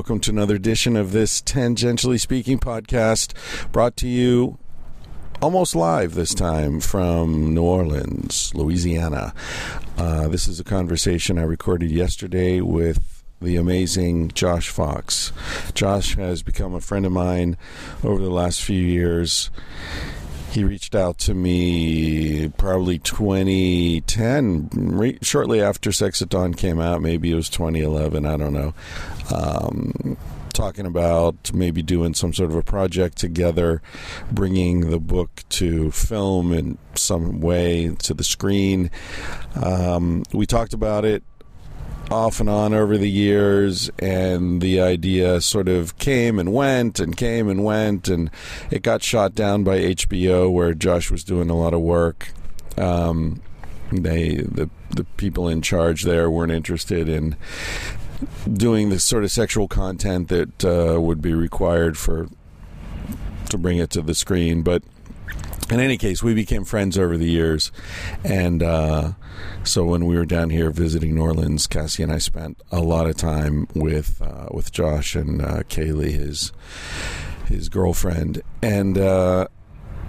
Welcome to another edition of this Tangentially Speaking podcast brought to you almost live this time from New Orleans, Louisiana. Uh, this is a conversation I recorded yesterday with the amazing Josh Fox. Josh has become a friend of mine over the last few years. He reached out to me probably 2010, re- shortly after Sex at Dawn came out. Maybe it was 2011. I don't know. Um, talking about maybe doing some sort of a project together, bringing the book to film in some way to the screen. Um, we talked about it off and on over the years, and the idea sort of came and went and came and went, and it got shot down by HBO, where Josh was doing a lot of work. Um, they the the people in charge there weren't interested in doing the sort of sexual content that uh, would be required for to bring it to the screen, but in any case, we became friends over the years, and uh, so when we were down here visiting New Orleans, Cassie and I spent a lot of time with uh, with Josh and uh, Kaylee, his his girlfriend, and uh,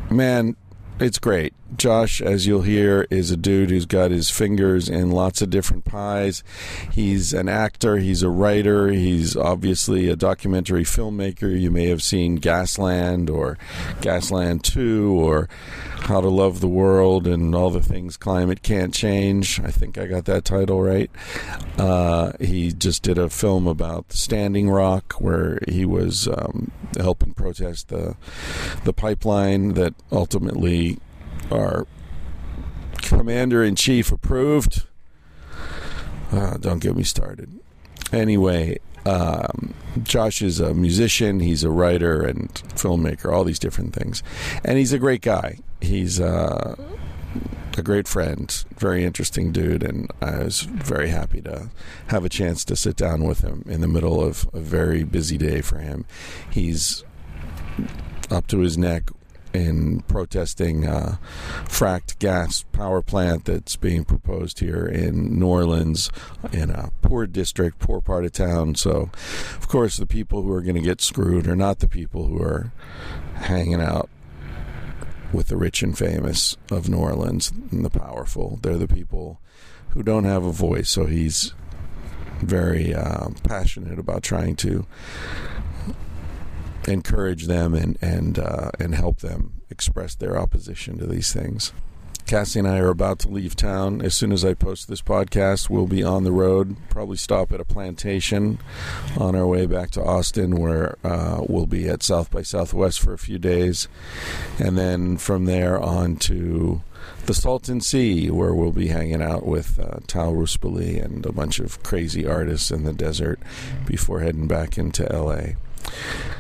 man, it's great. Josh, as you'll hear, is a dude who's got his fingers in lots of different pies. He's an actor, he's a writer, he's obviously a documentary filmmaker. You may have seen Gasland or Gasland 2 or How to Love the World and All the Things Climate Can't Change. I think I got that title right. Uh, he just did a film about Standing Rock where he was um, helping protest the, the pipeline that ultimately our commander in chief approved. Uh, don't get me started. Anyway, um, Josh is a musician, he's a writer and filmmaker, all these different things. And he's a great guy. He's uh, a great friend, very interesting dude, and I was very happy to have a chance to sit down with him in the middle of a very busy day for him. He's up to his neck in protesting uh, fracked gas power plant that's being proposed here in New Orleans in a poor district, poor part of town. So, of course, the people who are going to get screwed are not the people who are hanging out with the rich and famous of New Orleans and the powerful. They're the people who don't have a voice. So he's very uh, passionate about trying to encourage them and and uh, and help them express their opposition to these things. Cassie and I are about to leave town. As soon as I post this podcast, we'll be on the road. Probably stop at a plantation on our way back to Austin, where uh, we'll be at South by Southwest for a few days, and then from there on to the Salton Sea, where we'll be hanging out with uh, Tal Ruspoli and a bunch of crazy artists in the desert before heading back into LA.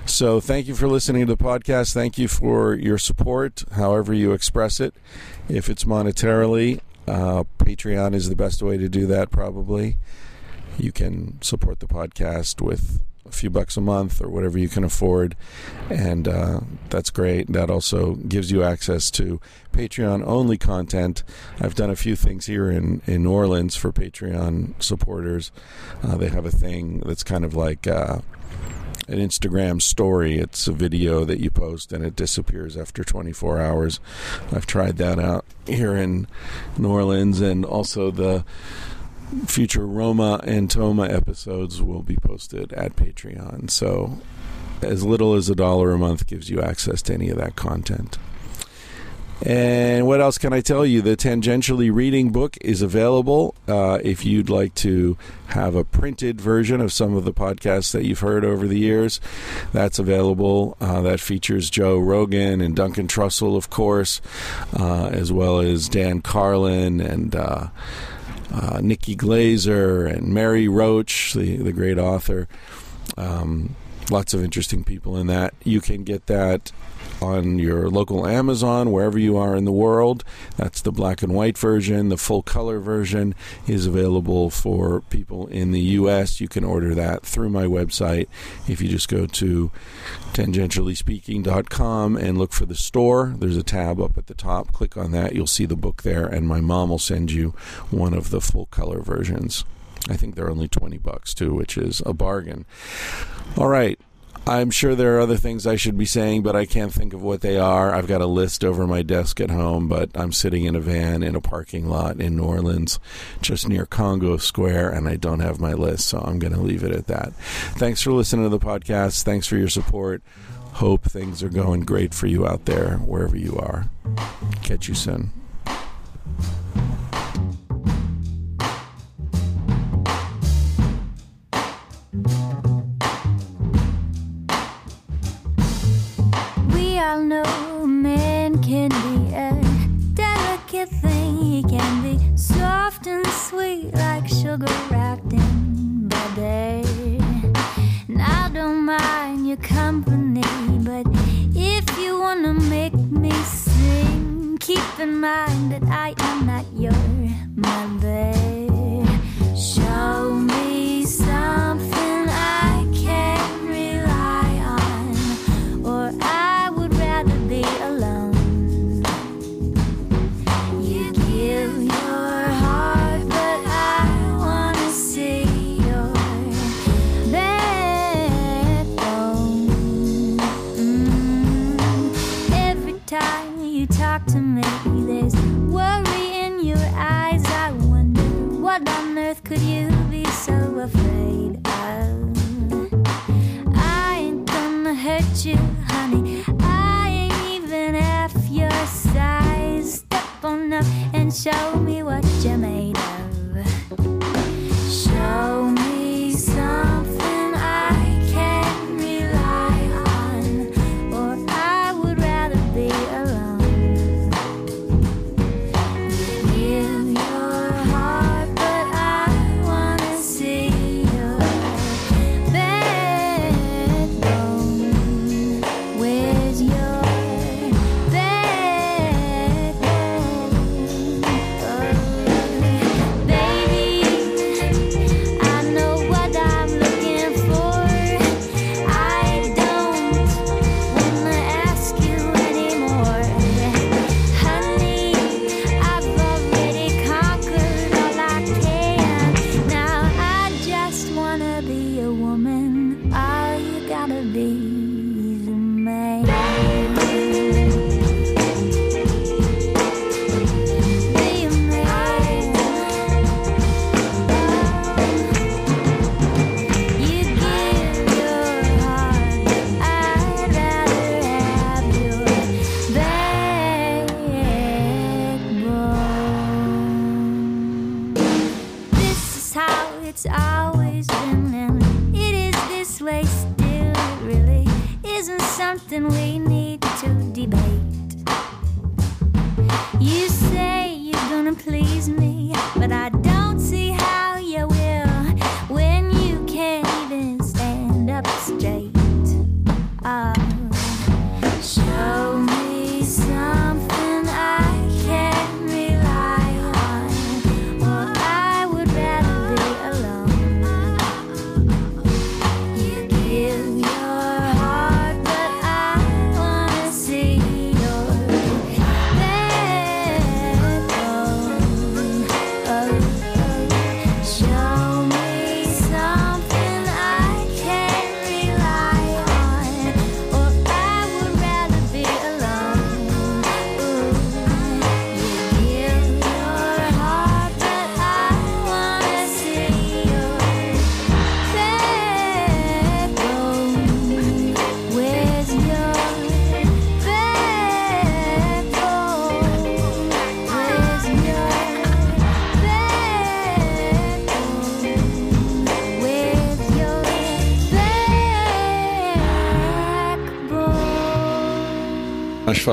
So, thank you for listening to the podcast. Thank you for your support, however you express it. If it's monetarily, uh, Patreon is the best way to do that, probably. You can support the podcast with a few bucks a month or whatever you can afford, and uh, that's great. That also gives you access to Patreon only content. I've done a few things here in, in New Orleans for Patreon supporters. Uh, they have a thing that's kind of like. An Instagram story. It's a video that you post and it disappears after 24 hours. I've tried that out here in New Orleans, and also the future Roma and Toma episodes will be posted at Patreon. So, as little as a dollar a month gives you access to any of that content. And what else can I tell you? The Tangentially Reading book is available uh, if you'd like to have a printed version of some of the podcasts that you've heard over the years. That's available. Uh, that features Joe Rogan and Duncan Trussell, of course, uh, as well as Dan Carlin and. Uh, uh, Nikki Glazer and Mary Roach, the, the great author. Um, lots of interesting people in that. You can get that on your local Amazon, wherever you are in the world. That's the black and white version. The full color version is available for people in the U.S. You can order that through my website. If you just go to tangentiallyspeaking.com and look for the store, there's a tab up at the top. Click on that. You'll see the book there, and my mom will send you one of the full color versions. I think they're only 20 bucks too, which is a bargain. All right. I'm sure there are other things I should be saying, but I can't think of what they are. I've got a list over my desk at home, but I'm sitting in a van in a parking lot in New Orleans, just near Congo Square, and I don't have my list, so I'm going to leave it at that. Thanks for listening to the podcast. Thanks for your support. Hope things are going great for you out there, wherever you are. Catch you soon. All know man can be a delicate thing. He can be soft and sweet like sugar wrapped in butter. And I don't mind your company, but if you wanna make me sing, keep in mind that I am not your mother.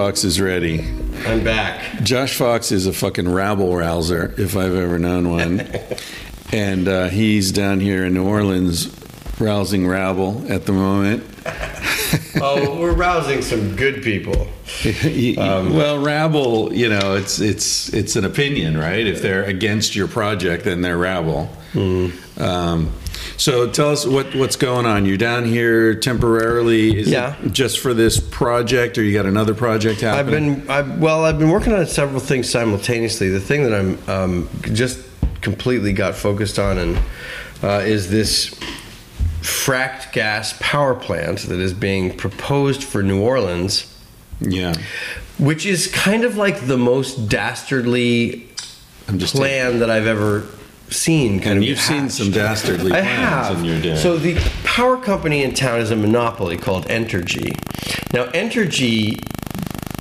Fox is ready. I'm back. Josh Fox is a fucking rabble rouser, if I've ever known one. and uh, he's down here in New Orleans rousing rabble at the moment. oh, we're rousing some good people. Um, well, rabble, you know, it's it's it's an opinion, right? If they're against your project, then they're rabble. Mm. Um, so tell us what what's going on. You're down here temporarily. Is yeah. just for this project, or you got another project happening? I've been I've, well. I've been working on several things simultaneously. The thing that I'm um, just completely got focused on and uh, is this fracked gas power plant that is being proposed for New Orleans. Yeah. Which is kind of like the most dastardly plan that I've ever seen. Kind and of you've hatched. seen some dastardly I plans have. in your day. So the power company in town is a monopoly called Entergy. Now Entergy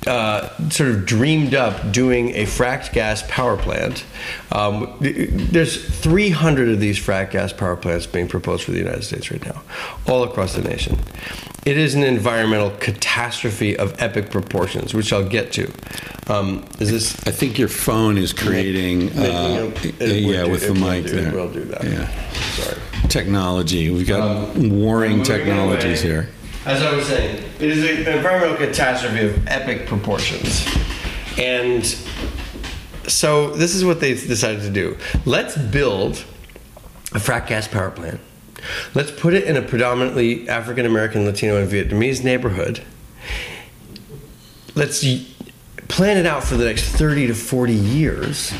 uh, sort of dreamed up doing a fracked gas power plant. Um, there's 300 of these fracked gas power plants being proposed for the United States right now, all across the nation. It is an environmental catastrophe of epic proportions, which I'll get to. Um, is this? I think your phone is creating. Uh, yeah, with the mic do, there. We'll do that. Yeah. Sorry. Technology. We've got um, warring technologies here. As I was saying, it is an environmental catastrophe of epic proportions. And so this is what they decided to do. Let's build a frac gas power plant. Let's put it in a predominantly African American, Latino, and Vietnamese neighborhood. Let's plan it out for the next 30 to 40 years.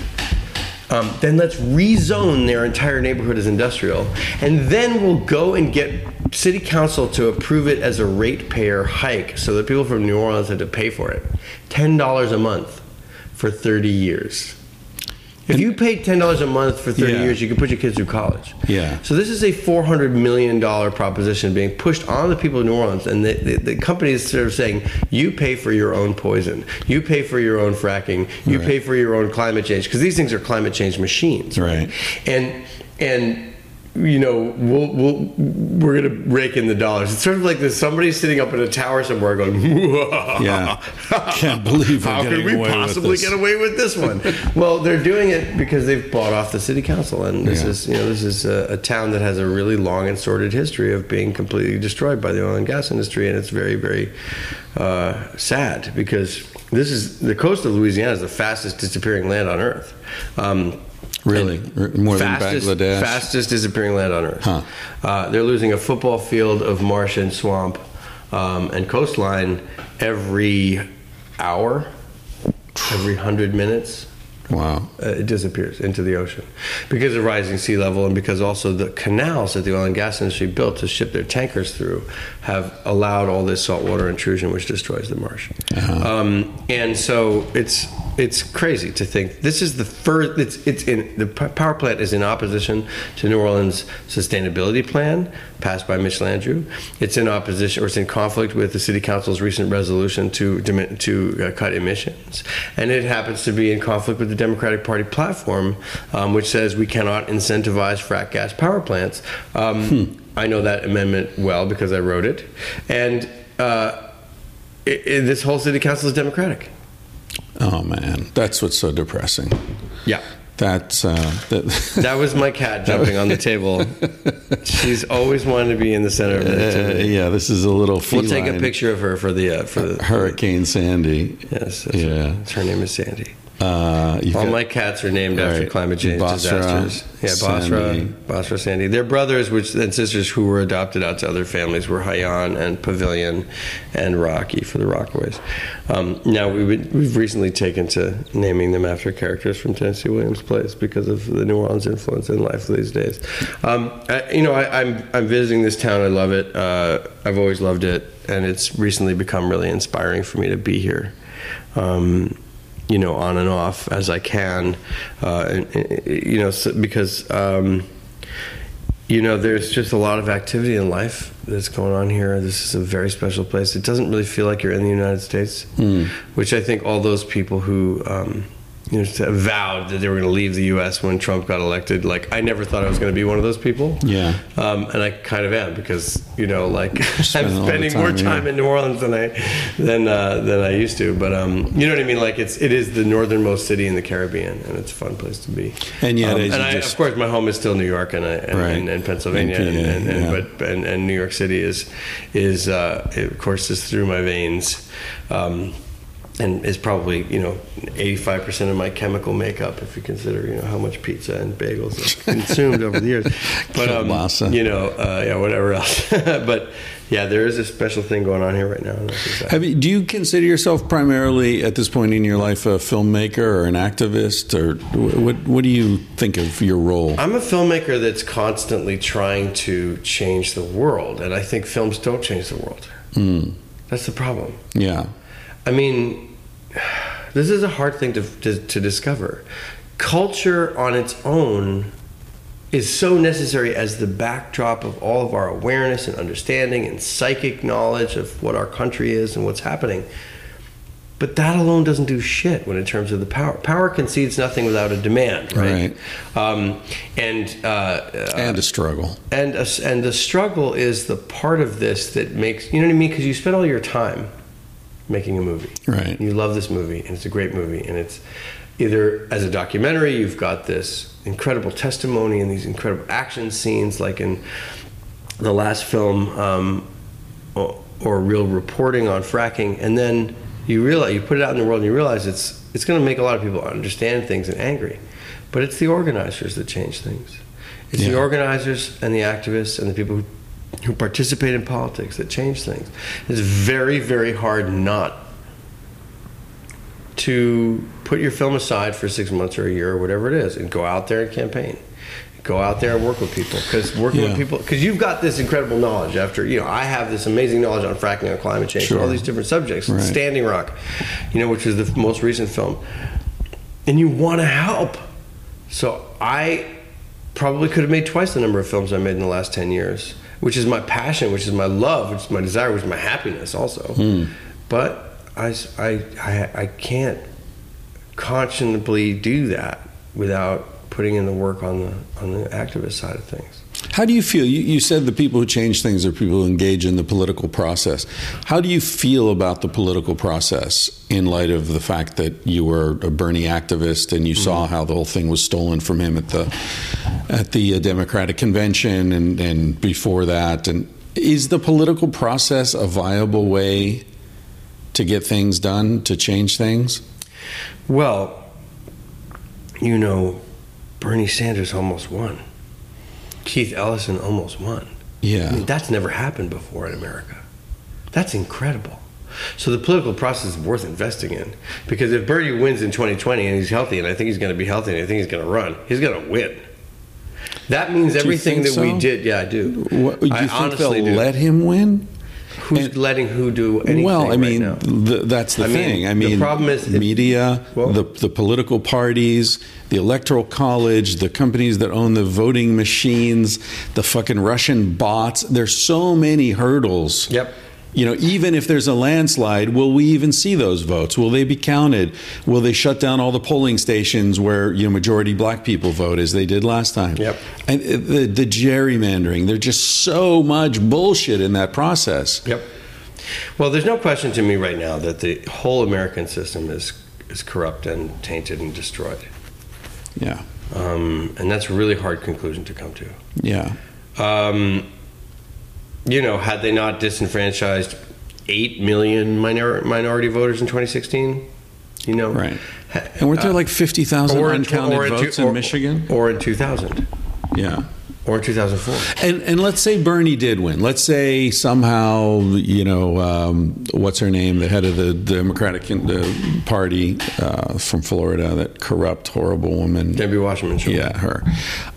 Um, then let's rezone their entire neighborhood as industrial. And then we'll go and get city council to approve it as a ratepayer hike so that people from New Orleans have to pay for it. $10 a month for 30 years. If you paid ten dollars a month for thirty Yeah. years, you could put your kids through college. Yeah. So this is a four hundred million dollar proposition being pushed on the people of New Orleans, and the, the, the company is sort of saying, "You pay for your own poison. You pay for your own fracking. You Right. pay for your own climate change because these things are climate change machines." Right. And and you know we'll, we'll we're gonna rake in the dollars. It's sort of like there's somebody sitting up in a tower somewhere going, Yeah. Can't believe How could we possibly get away with this one? well, they're doing it because they've bought off the city council, and this Yeah. is you know this is a, a town that has a really long and sordid history of being completely destroyed by the oil and gas industry, and it's very very uh, sad because this is the coast of Louisiana is the fastest disappearing land on earth. Um, Really? R- More fastest, than Bangladesh? Fastest disappearing land on Earth. Huh. Uh, they're losing a football field of marsh and swamp um, and coastline every hour, every hundred minutes. Wow. Uh, it disappears into the ocean because of rising sea level and because also the canals that the oil and gas industry built to ship their tankers through have allowed all this saltwater intrusion, which destroys the marsh. Um, and so it's it's crazy to think this is the first. It's it's in the power plant is in opposition to New Orleans sustainability plan passed by Mitch Landrieu. It's in opposition or it's in conflict with the city council's recent resolution to to uh, cut emissions, and it happens to be in conflict with the Democratic Party platform, um, which says we cannot incentivize frac gas power plants. Um, I know that amendment well because I wrote it, and uh, i i this whole city council is Democratic. Oh man, that's what's so depressing. Yeah. That's uh, that, That was my cat jumping on the table. She's always wanted to be in the center of the Uh, yeah, this is a little We'll take a picture of her for the uh, for the Hurricane Sandy. Yes, Yeah. right. Her name is Sandy. Uh, All got- my cats are named after climate change Basra, disasters. Yeah, Basra, Sandy. Basra, Sandy. Their brothers, which and sisters who were adopted out to other families, were Haiyan and Pavilion, and Rocky for the Rockaways. Um, now we we've recently taken to naming them after characters from Tennessee Williams plays because of the New Orleans influence in life these days. Um, I, you know, I, I'm I'm visiting this town. I love it. Uh, I've always loved it, and it's recently become really inspiring for me to be here. Um, you know, on and off as I can, uh, and, and, you know, so, because um, you know, there's just a lot of activity in life that's going on here. This is a very special place. It doesn't really feel like you're in the United States, which I think all those people who, um, you know, vowed that they were going to leave the U.S. when Trump got elected. Like, I never thought I was going to be one of those people. Yeah. Um, and I kind of am because you know, like I'm spending time, more yeah. time in New Orleans than I than uh, than I used to. But um, you know what I mean? Like, it's it is the northernmost city in the Caribbean, and it's a fun place to be. And yet, Um, and I, just- of course, my home is still New York and I, and, Right. and, and Pennsylvania, And and, PA, and, and yeah. but and, and New York City is is uh, it, of course is through my veins. Um, and is probably you know 85 percent of my chemical makeup if you consider you know how much pizza and bagels I've consumed over the years. But um, you know, uh, yeah, whatever else. but yeah, there is a special thing going on here right now. and that's exciting. Have you, do you consider yourself primarily at this point in your life a filmmaker or an activist, or what? What do you think of your role? I'm a filmmaker that's constantly trying to change the world, and I think films don't change the world. That's the problem. Yeah, I mean, this is a hard thing to, to, to discover. Culture on its own is so necessary as the backdrop of all of our awareness and understanding and psychic knowledge of what our country is and what's happening. But that alone doesn't do shit when in terms of the power. Power concedes nothing without a demand, right? Um, and uh, uh, and a struggle. and a, and the struggle is the part of this that makes you know what I mean because you spend all your time making a movie. Right. you love this movie and it's a great movie and it's either as a documentary you've got this incredible testimony and these incredible action scenes like in the last film um, or, or real reporting on fracking and then you realize you put it out in the world and you realize it's it's going to make a lot of people understand things and angry. But it's the organizers that change things. It's the organizers and the activists and the people who, who participate in politics that change things it's very very hard not to put your film aside for six months or a year or whatever it is and go out there and campaign go out there and work with people because working Yeah. with people because you've got this incredible knowledge after you know i have this amazing knowledge on fracking on climate change Sure. all these different subjects Right. standing rock you know which is the most recent film and you want to help so i probably could have made twice the number of films i made in the last 10 years which is my passion which is my love which is my desire which is my happiness also. Hmm. But I, I, I can't conscionably do that without putting in the work on the on the activist side of things How do you feel? You, you said the people who change things are people who engage in the political process. How do you feel about the political process in light of the fact that you were a Bernie activist and you saw how the whole thing was stolen from him at the at the uh, Democratic convention and, and before that? And is the political process a viable way to get things done to change things? well you know bernie sanders almost won keith ellison almost won Yeah. I mean, that's never happened before in America. That's incredible. So the political process is worth investing in because if Bernie wins in 2020 and he's healthy, and I think he's going to be healthy, and I think he's going to run, he's going to win. That means everything that we did. Yeah, I do. What, you I think honestly they'll do. let him win? Who's and- letting who do anything? well, I mean, now? th- that's the thing. I mean, the problem is media, Well- the the political parties, the electoral college, the companies that own the voting machines, the fucking Russian bots. There's so many hurdles. Yep. You know, even if there's a landslide, will we even see those votes? Will they be counted? Will they shut down all the polling stations where you know majority black people vote as they did last time? Yep. And uh, the the gerrymandering. There's just so much bullshit in that process. Yep. Well, there's no question to me right now that the whole American system is is corrupt and tainted and destroyed, Yeah. um, and that's a really hard conclusion to come to. Yeah. Um, you know, had they not disenfranchised eight million minor, minority voters in 2016, you know, Right. ha- And weren't there uh, like 50,000 or in- uncounted or in votes in Michigan? or in 2000, Yeah. Or 2004. And and let's say Bernie did win. Let's say somehow you know um, what's her name, the head of the Democratic the Party uh, from Florida, that corrupt, horrible woman. Debbie Wasserman. Sure. Yeah, her.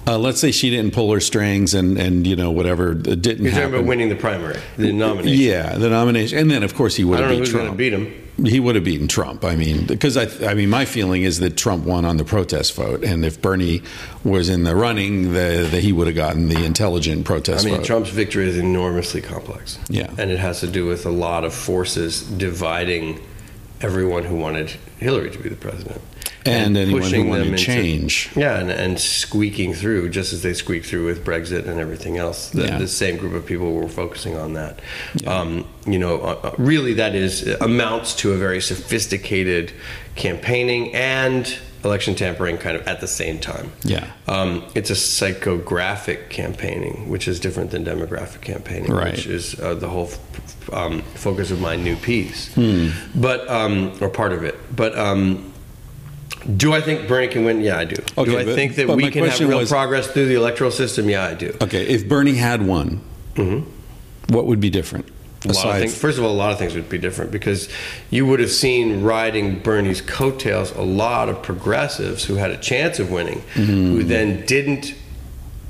Uh, let's say she didn't pull her strings and and you know whatever it didn't You're talking happen. about winning the primary, the nomination. Yeah, the nomination, and then of course he would I have don't know beat who's going to Trump. beat him. He would have beaten Trump. I mean, because I, I mean, my feeling is that Trump won on the protest vote, and if Bernie was in the running, the, the he would have gotten the intelligent protest. I mean, vote. Trump's victory is enormously complex. Yeah. And it has to do with a lot of forces dividing everyone who wanted Hillary to be the president. And anyone who pushing wanted them into- change. Yeah, and, and squeaking through just as they squeaked through with Brexit and everything else. The, Yeah. the same group of people were focusing on that. Um, you know, uh, uh, really, that is amounts to a very sophisticated campaigning and election tampering kind of at the same time. Yeah. Um, it's a psychographic campaigning, which is different than demographic campaigning, Right. which is uh, the whole f- um, focus of my new piece. Hmm. But um, or part of it. But um, do I think Bernie can win? Yeah, I do. Okay, do I but- think that we can have real was- progress through the electoral system? Yeah, I do. Okay, if Bernie had won, what would be different? A lot of things, first of all, a lot of things would be different because you would have seen riding Bernie's coattails a lot of progressives who had a chance of winning, Mm-hmm. who then didn't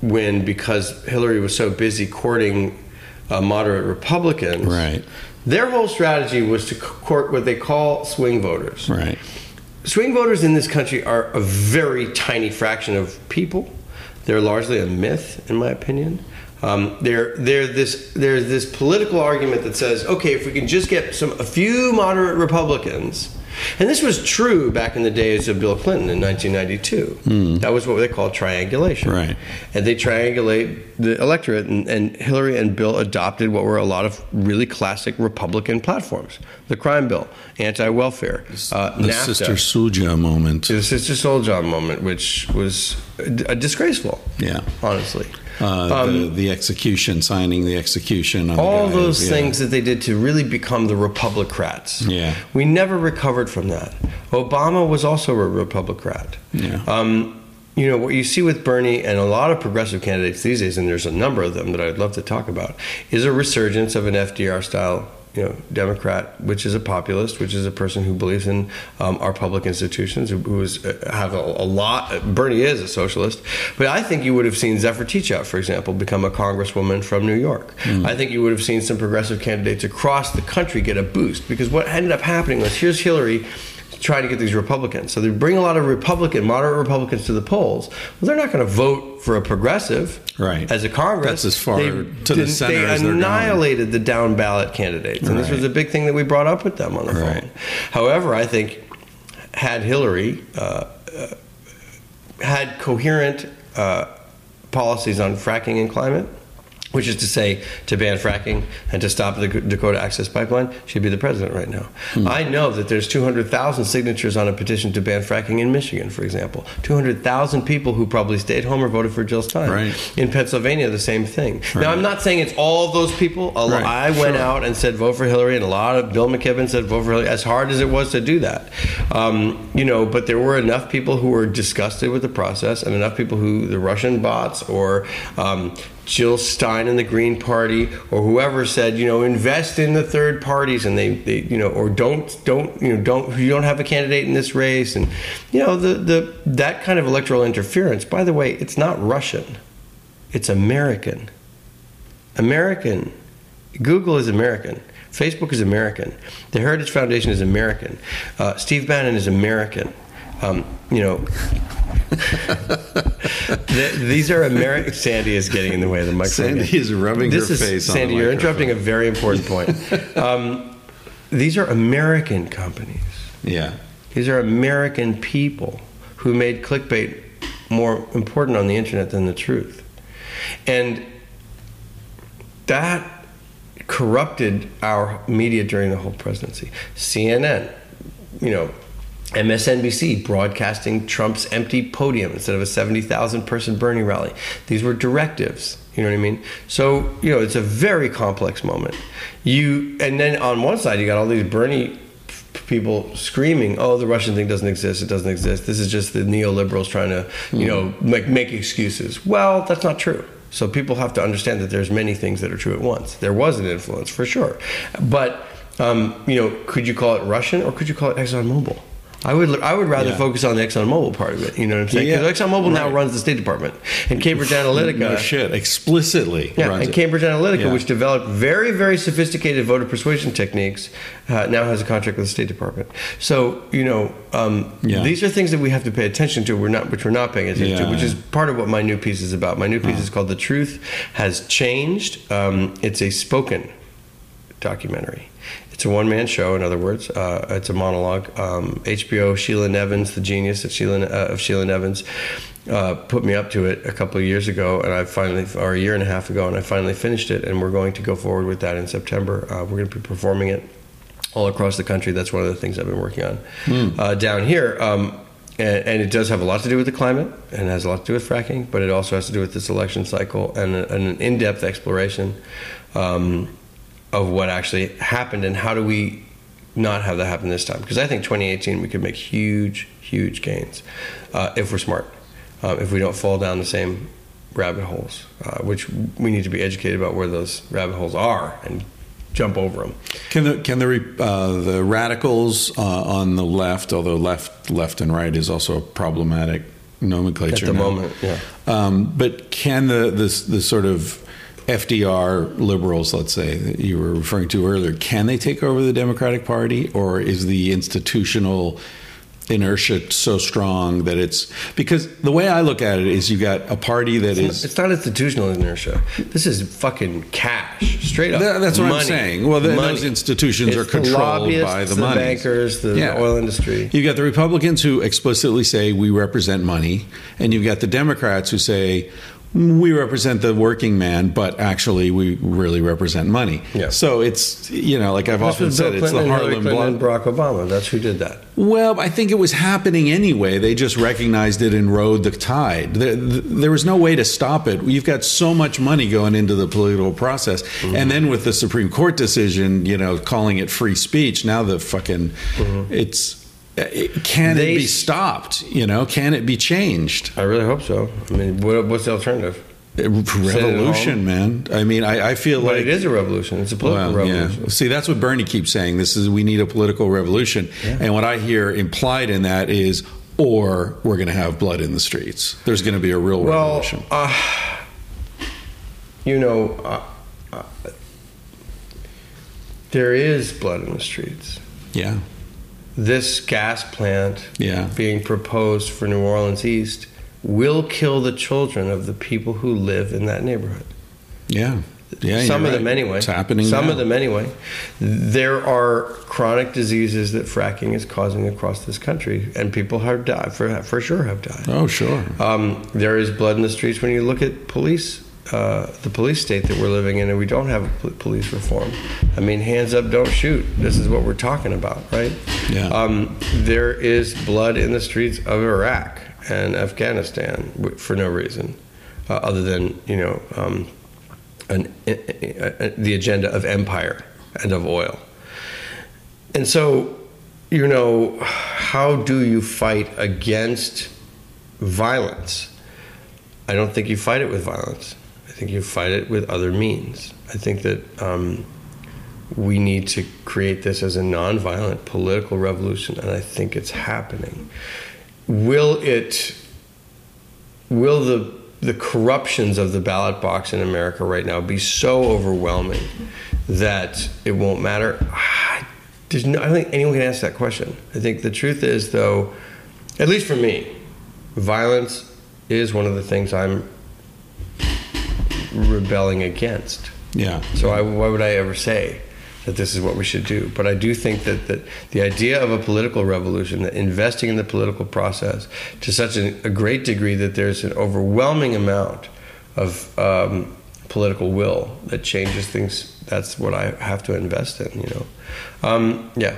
win because Hillary was so busy courting uh, moderate Republicans. Right. Their whole strategy was to court what they call swing voters. right. Swing voters in this country are a very tiny fraction of people. They're largely a myth, in my opinion. Um, this, there's this political argument that says, okay, if we can just get some a few moderate Republicans, and this was true back in the days of Bill Clinton in 1992. That was what they called triangulation. Right. And they triangulate the electorate, and, and Hillary and Bill adopted what were a lot of really classic Republican platforms: the crime bill, anti-welfare, uh, The NAFTA. Sister Souljah moment. The Sister Souljah moment, which was uh, disgraceful. Yeah. honestly. Uh, the, the execution, signing the execution. On the Um, All those yeah. things that they did to really become the Republicrats. Yeah. We never recovered from that. Obama was also a Republican. Yeah. Um, you know, what you see with Bernie and a lot of progressive candidates these days, and there's a number of them that I'd love to talk about, is a resurgence of an FDR style. You know, Democrat, which is a populist, which is a person who believes in um, our public institutions, who, is uh, have a, a lot. Bernie is a socialist, but I think you would have seen Zephyr Teachout, for example, become a congresswoman from New York. I think you would have seen some progressive candidates across the country get a boost because what ended up happening was here's Hillary trying to get these Republicans. So they bring a lot of Republican, moderate Republicans to the polls. Well, they're not going to vote for a progressive Right. as a Congress. That's as far They to the center They as they're going. annihilated the down ballot candidates, and this was a big thing that we brought up with them on the Right. phone. However, I think had Hillary uh, uh, had coherent uh, policies on fracking and climate, which is to say, to ban fracking and to stop the Dakota Access Pipeline, she'd be the president right now. Hmm. I know that there's 200,000 signatures on a petition to ban fracking in Michigan, for example. 200,000 people who probably stayed home or voted for Jill Stein. Right. In Pennsylvania, the same thing. Right. Now, I'm not saying it's all those people. Right. I went Sure. out and said vote for Hillary, and a lot of Bill McKibben said vote for Hillary. As hard as it was to do that, um, you know, but there were enough people who were disgusted with the process, and enough people who the Russian bots or um, Jill Stein and the Green Party or whoever said, you know, invest in the third parties, and they, they you know, or don't don't you know don't you don't have a candidate in this race, and you know the the that kind of electoral interference. By the way, it's not Russian, it's American. American. Google is American. Facebook is American. The Heritage Foundation is American. Uh, Steve Bannon is American. Um, you know, th- these are American. Sandy is getting in the way of the microphone. Sandy is rubbing this her is, face on the Sandy, you're interrupting a very important point. Um, these are American companies. Yeah. These are American people who made clickbait more important on the internet than the truth. And that corrupted our media during the whole presidency. CNN, you know, MSNBC broadcasting Trump's empty podium instead of a 70,000 person Bernie rally. These were directives. You know what I mean? So, you know, it's a very complex moment. You and then on one side you got all these Bernie p- people screaming, "Oh, the Russian thing doesn't exist. It doesn't exist. This is just the neoliberals trying to, you know, make make excuses." Well, that's not true. So people have to understand that there's many things that are true at once. There was an influence for sure, but um, you know, could you call it Russian or could you call it ExxonMobil? I would I would rather Yeah. focus on the ExxonMobil part of it. You know what I'm saying? Yeah. Because ExxonMobil now runs the State Department and Cambridge Analytica. No shit. Explicitly. Yeah, and it. Cambridge Analytica, Yeah. which developed very, very sophisticated voter persuasion techniques, uh, now has a contract with the State Department. So you know, um, Yeah. these are things that we have to pay attention to. We're not, which we're not paying attention Yeah. to, which is part of what my new piece is about. My new piece is called "The Truth Has Changed." Um, it's a spoken documentary. It's a one man show, in other words. Uh, it's a monologue. Um, HBO, Sheila Nevins, the genius of Sheila, uh, of Sheila Nevins, uh, put me up to it a couple of years ago, and I finally, or a year and a half ago, and I finally finished it. And we're going to go forward with that in September. Uh, we're going to be performing it all across the country. That's one of the things I've been working on. Uh, down here, um, and, and it does have a lot to do with the climate and has a lot to do with fracking, but it also has to do with this election cycle and, a- and an in depth exploration um, of what actually happened and how do we not have that happen this time. Because I think 2018 we could make huge, huge gains uh, if we're smart, uh, if we don't fall down the same rabbit holes, uh, which we need to be educated about where those rabbit holes are and jump over them. Can the can the re- uh, the radicals uh, on the left, although left left and right is also a problematic nomenclature At the now. moment, yeah. Um, but can the this the sort of FDR liberals, let's say that you were referring to earlier, can they take over the Democratic Party, or is the institutional inertia so strong that it's because the way I look at it is you got a party that is It's not institutional inertia. This is fucking cash, straight up. That- that's what I'm saying. Well, the- those institutions It's are controlled lobbyists, by the the monies. bankers, the oil industry. You've got the Republicans who explicitly say we represent money, and you've got the Democrats who say we represent the working man, but actually we really represent money. Yeah. So it's you know, like I've This often said, Bill it's the Harlem Clinton, Barack Obama. That's who did that. Well, I think it was happening anyway. They just recognized it and rode the tide. There, there was no way to stop it. You've got so much money going into the political process, Mm-hmm. and then with the Supreme Court decision, you know, calling it free speech. Now the fucking it's. Can. They- it be stopped? You know, can it be changed? I really hope so. I mean, what, what's the alternative? Revolution, man. I mean, I, I feel But like it is a revolution. It's a political Well, revolution. Yeah. See, that's what Bernie keeps saying. This is we need a political revolution, and what I hear implied in that is, or we're going to have blood in the streets. There's going to be a real Well, revolution. uh, you know, uh, uh, there is blood in the streets. Yeah, This gas plant Yeah. being proposed for New Orleans East will kill the children of the people who live in that neighborhood. yeah, yeah. Some of them anyway. It's happening. Some now. of them anyway. There are chronic diseases that fracking is causing across this country, and people have died. For for sure, have died. Oh, sure. Um, there is blood in the streets when you look at police, uh, the police state that we're living in, and we don't have pol- police reform. I mean, hands up, don't shoot. This is what we're talking about, right? Yeah. Um, there is blood in the streets of Iraq and Afghanistan for no reason, uh, other than you know um, an, i- i- the agenda of empire and of oil. And so, you know, how do you fight against violence? I don't think you fight it with violence. Think you fight it with other means. I think that um, we need to create this as a nonviolent political revolution, and I think it's happening. Will it? Will the the corruptions of the ballot box in America right now be so overwhelming that it won't matter? I, there's no, I don't think anyone can ask that question. I think the truth is, though, at least for me, violence is one of the things I'm rebelling against. Yeah. So I, why would I ever say that this is what we should do? But I do think that, that the idea of a political revolution, that investing in the political process to such a, a great degree that there's an overwhelming amount of um, political will that changes things, that's what I have to invest in, you know. Um, yeah.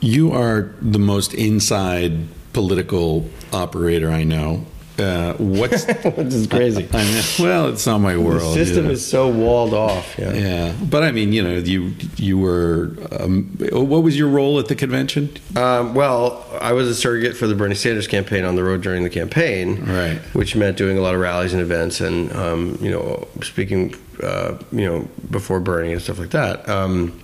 You are the most inside political operator I know. Uh, what's Which is crazy. I know. Well, it's not my world. The world. system yeah. is so walled off. Yeah. Yeah, but I mean, you know, you you were. Um, what was your role at the convention? Um, well, I was a surrogate for the Bernie Sanders campaign on the road during the campaign, Right. Which meant doing a lot of rallies and events, and um, you know, speaking, uh, you know, before Bernie and stuff like that, um,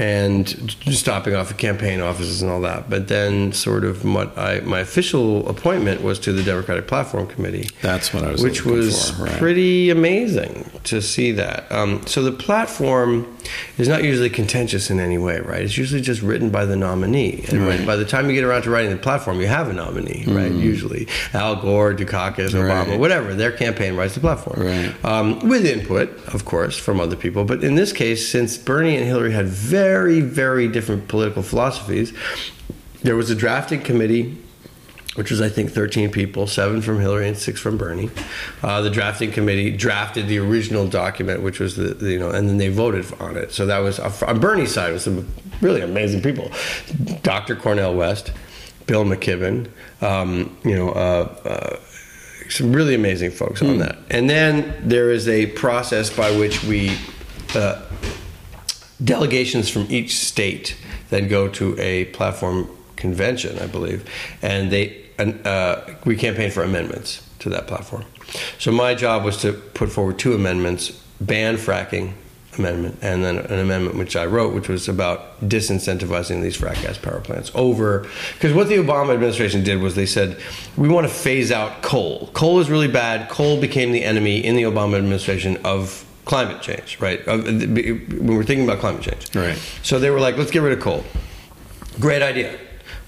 and stopping off at campaign offices and all that. But then, sort of, what I my official appointment was to the Democratic Platform Committee. That's what I was which was for, right. pretty amazing to see that. Um, so the platform is not usually contentious in any way, right? It's usually just written by the nominee. And Right. by the time you get around to writing the platform, you have a nominee, right? Usually Al Gore, Dukakis, Obama, Right. whatever. Their campaign writes the platform, Right. um, with input, of course, from other people. But in this case, since Bernie and Hillary had very, very very different political philosophies, there was a drafting committee which was I think 13 people, seven from Hillary and six from Bernie. Uh, the drafting committee drafted the original document, which was the, the, you know, and then they voted on it. So that was on Bernie's side was some really amazing people, Dr. Cornel West, Bill McKibben, um, you know. Uh, uh, some really amazing folks on that. And then there is a process by which we uh, delegations from each state then go to a platform convention, I believe, and they uh, we campaign for amendments to that platform. So my job was to put forward two amendments: ban fracking amendment, and then an amendment which I wrote, which was about disincentivizing these frack gas power plants over. Because what the Obama administration did was they said we want to phase out coal. Coal is really bad. Coal became the enemy in the Obama administration of climate change, right? When we're thinking about climate change, Right. So they were like, let's get rid of coal. Great idea.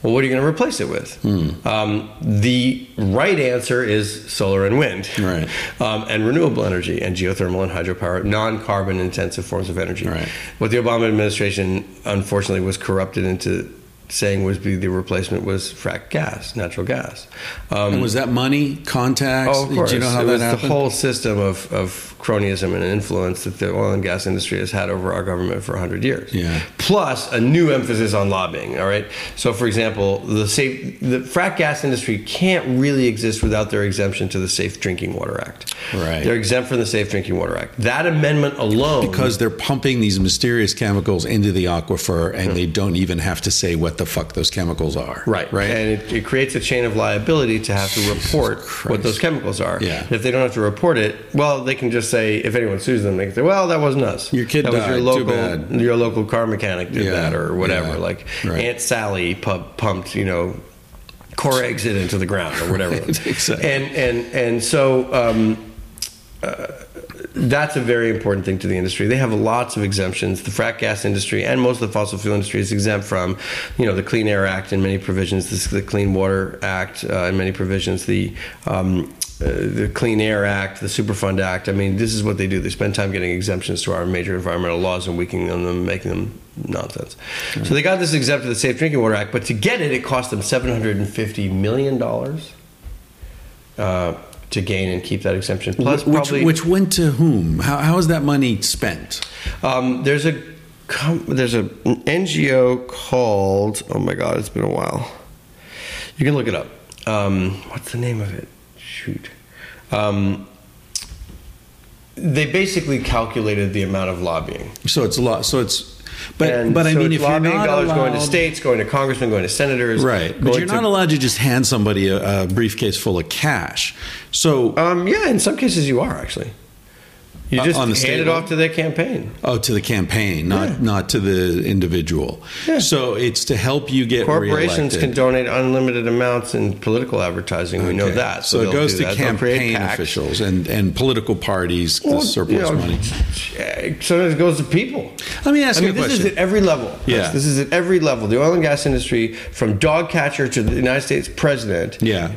Well, what are you going to replace it with? Um, the right answer is solar and wind, Right. Um, and renewable energy and geothermal and hydropower, non-carbon intensive forms of energy. Right. What the Obama administration unfortunately was corrupted into saying was be the replacement was frack gas, natural gas. Um, And was that money, contacts? Oh, of course. Do you know how it that was happened? the whole system of, of cronyism and influence that the oil and gas industry has had over our government for 100 years. Yeah. Plus a new emphasis on lobbying, all right? So, for example, the safe, the frack gas industry can't really exist without their exemption to the Safe Drinking Water Act. Right. They're exempt from the Safe Drinking Water Act. That amendment alone. because they're pumping these mysterious chemicals into the aquifer and hmm. they don't even have to say what the fuck those chemicals are. Right, Right. and it, it creates a chain of liability to have to report what those chemicals are. Yeah. If they don't have to report it, well, they can just say if anyone sues them, they can say, "Well, that wasn't us. Your kid that was died. your Too local bad." your local car mechanic did Yeah. that, or whatever. Yeah. Like Right. Aunt Sally pu- pumped, you know, Corexit into the ground or whatever. Exactly. And and and so. Um, that's a very important thing to the industry. They have lots of exemptions. The frack gas industry and most of the fossil fuel industry is exempt from, you know, the Clean Air Act and many provisions, this, the Clean Water Act uh, in many provisions, the um, uh, the Clean Air Act, the Superfund Act. I mean, this is what they do. They spend time getting exemptions to our major environmental laws and weakening them, and making them nonsense. So they got this exempt to the Safe Drinking Water Act, but to get it, it cost them seven hundred and fifty million dollars. Uh, to gain and keep that exemption, plus which, probably which went to whom? How, how is that money spent? um, there's a com- there's a an NGO called oh my god, it's been a while. You can look it up. Um, what's the name of it? Shoot. Um, they basically calculated the amount of lobbying. So it's a lot. So it's, but And but I mean, if you're not dollars allowed, going to states, going to congressmen, going to senators, right? But you're to- not allowed to just hand somebody a, a briefcase full of cash. So Um, yeah, in some cases you are actually. You Uh, just on the hand state it off to their campaign. Oh, to the campaign, not Yeah. not to the individual. Yeah. So it's to help you get Corporations reelected. can donate unlimited amounts in political advertising. We know that. So, it goes to. Campaign officials and, and political parties, the Well, surplus you know, money. Sometimes it goes to people. Let me ask I you mean, this question. is at every level. Yeah. This is at every level. The oil and gas industry, from dog catcher to the United States president, Yeah.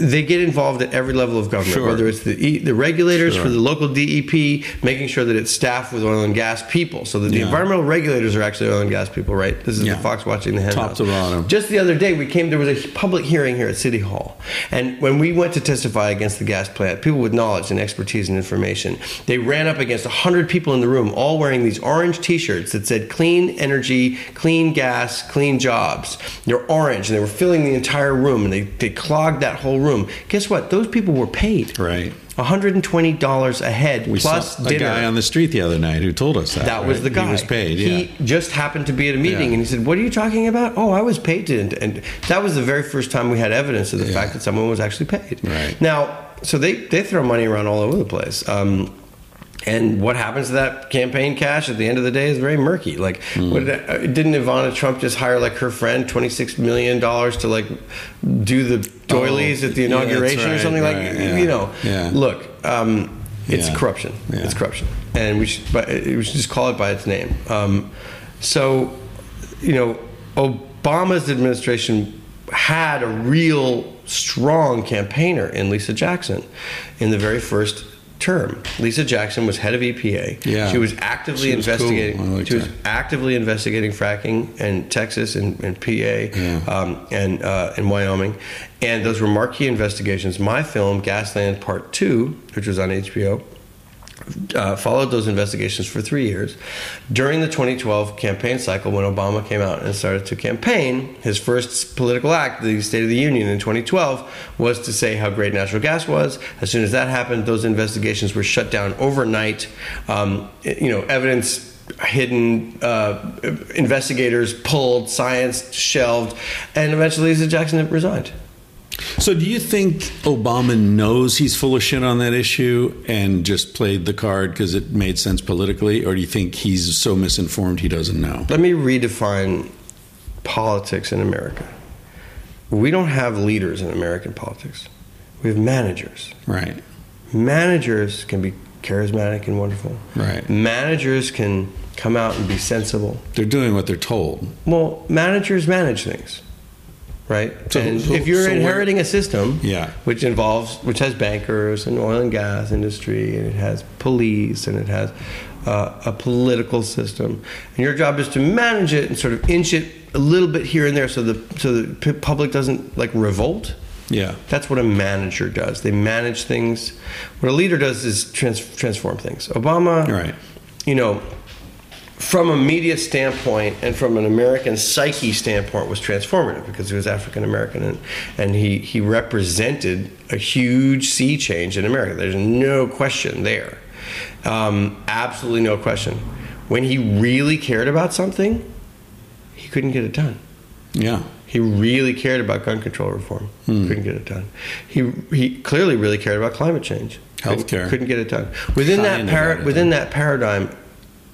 They get involved at every level of government. Sure. Whether it's the e, the regulators Sure. for the local DEP, making sure that it's staffed with oil and gas people, so that the Yeah. environmental regulators are actually oil and gas people. Right. This is Yeah. the fox watching the hen Top house. to bottom. Just the other day, we came. There was a public hearing here at City Hall, and when we went to testify against the gas plant, people with knowledge and expertise and information, they ran up against hundred people in the room, all wearing these orange T-shirts that said "Clean Energy, Clean Gas, Clean Jobs." They're orange, and they were filling the entire room, and they they clogged that whole room. Guess what? Those people were paid. Right. $120 a head We plus saw a dinner. guy on the street the other night who told us that. That was the guy. He was paid. Yeah. He just happened to be at a meeting, Yeah. and he said, "What are you talking about?" Oh, I was paid to, and, and that was the very first time we had evidence of the Yeah. fact that someone was actually paid. Right. now, so they they throw money around all over the place. Um, and what happens to that campaign cash at the end of the day is very murky. Like, Hmm. what, uh, didn't Ivana Trump just hire like her friend twenty six million dollars to like do the doilies Oh, at the yeah, that's inauguration or something right, like? yeah, You know, yeah. look. Um, It's Yeah. corruption. Yeah. It's corruption, and we should, but we should just call it by its name. Um, so, you know, Obama's administration had a real strong campaigner in Lisa Jackson in the very first term. Lisa Jackson was head of EPA. Yeah. She was actively She was investigating. I liked she was actively investigating fracking in Texas and, and PA um, and uh, in Wyoming, and those were marquee investigations. My film, Gasland Part Two, which was on HBO, uh, followed those investigations for three years. During the 2012 campaign cycle, when Obama came out and started to campaign, his first political act, the State of the Union in 2012, was to say how great natural gas was. As soon as that happened, those investigations were shut down overnight. Um, you know, evidence hidden, uh, investigators pulled, science shelved, and eventually Lisa Jackson resigned. So, do you think Obama knows he's full of shit on that issue and just played the card because it made sense politically, or do you think he's so misinformed he doesn't know? Let me redefine politics in America. We don't have leaders in American politics. We have managers. Right. Managers can be charismatic and wonderful. Right. Managers can come out and be sensible. They're doing what they're told. Well, managers manage things, right? So- and if you're so inheriting a system, Yeah. which involves, which has bankers and oil and gas industry, and it has police, and it has uh, a political system, and your job is to manage it and sort of inch it a little bit here and there, so the so the p- public doesn't like revolt. Yeah. That's what a manager does. They manage things. What a leader does is trans- transform things. Obama, Right. you know, from a media standpoint and from an American psyche standpoint, was transformative because he was African American and, and he, he represented a huge sea change in America. There's no question there. Um, absolutely no question. When he really cared about something, he couldn't get it done. Yeah. He really cared about gun control reform. Hmm. Couldn't get it done. He he clearly really cared about climate change. Couldn't- Healthcare. Couldn't get it done. Within that par- within done. that paradigm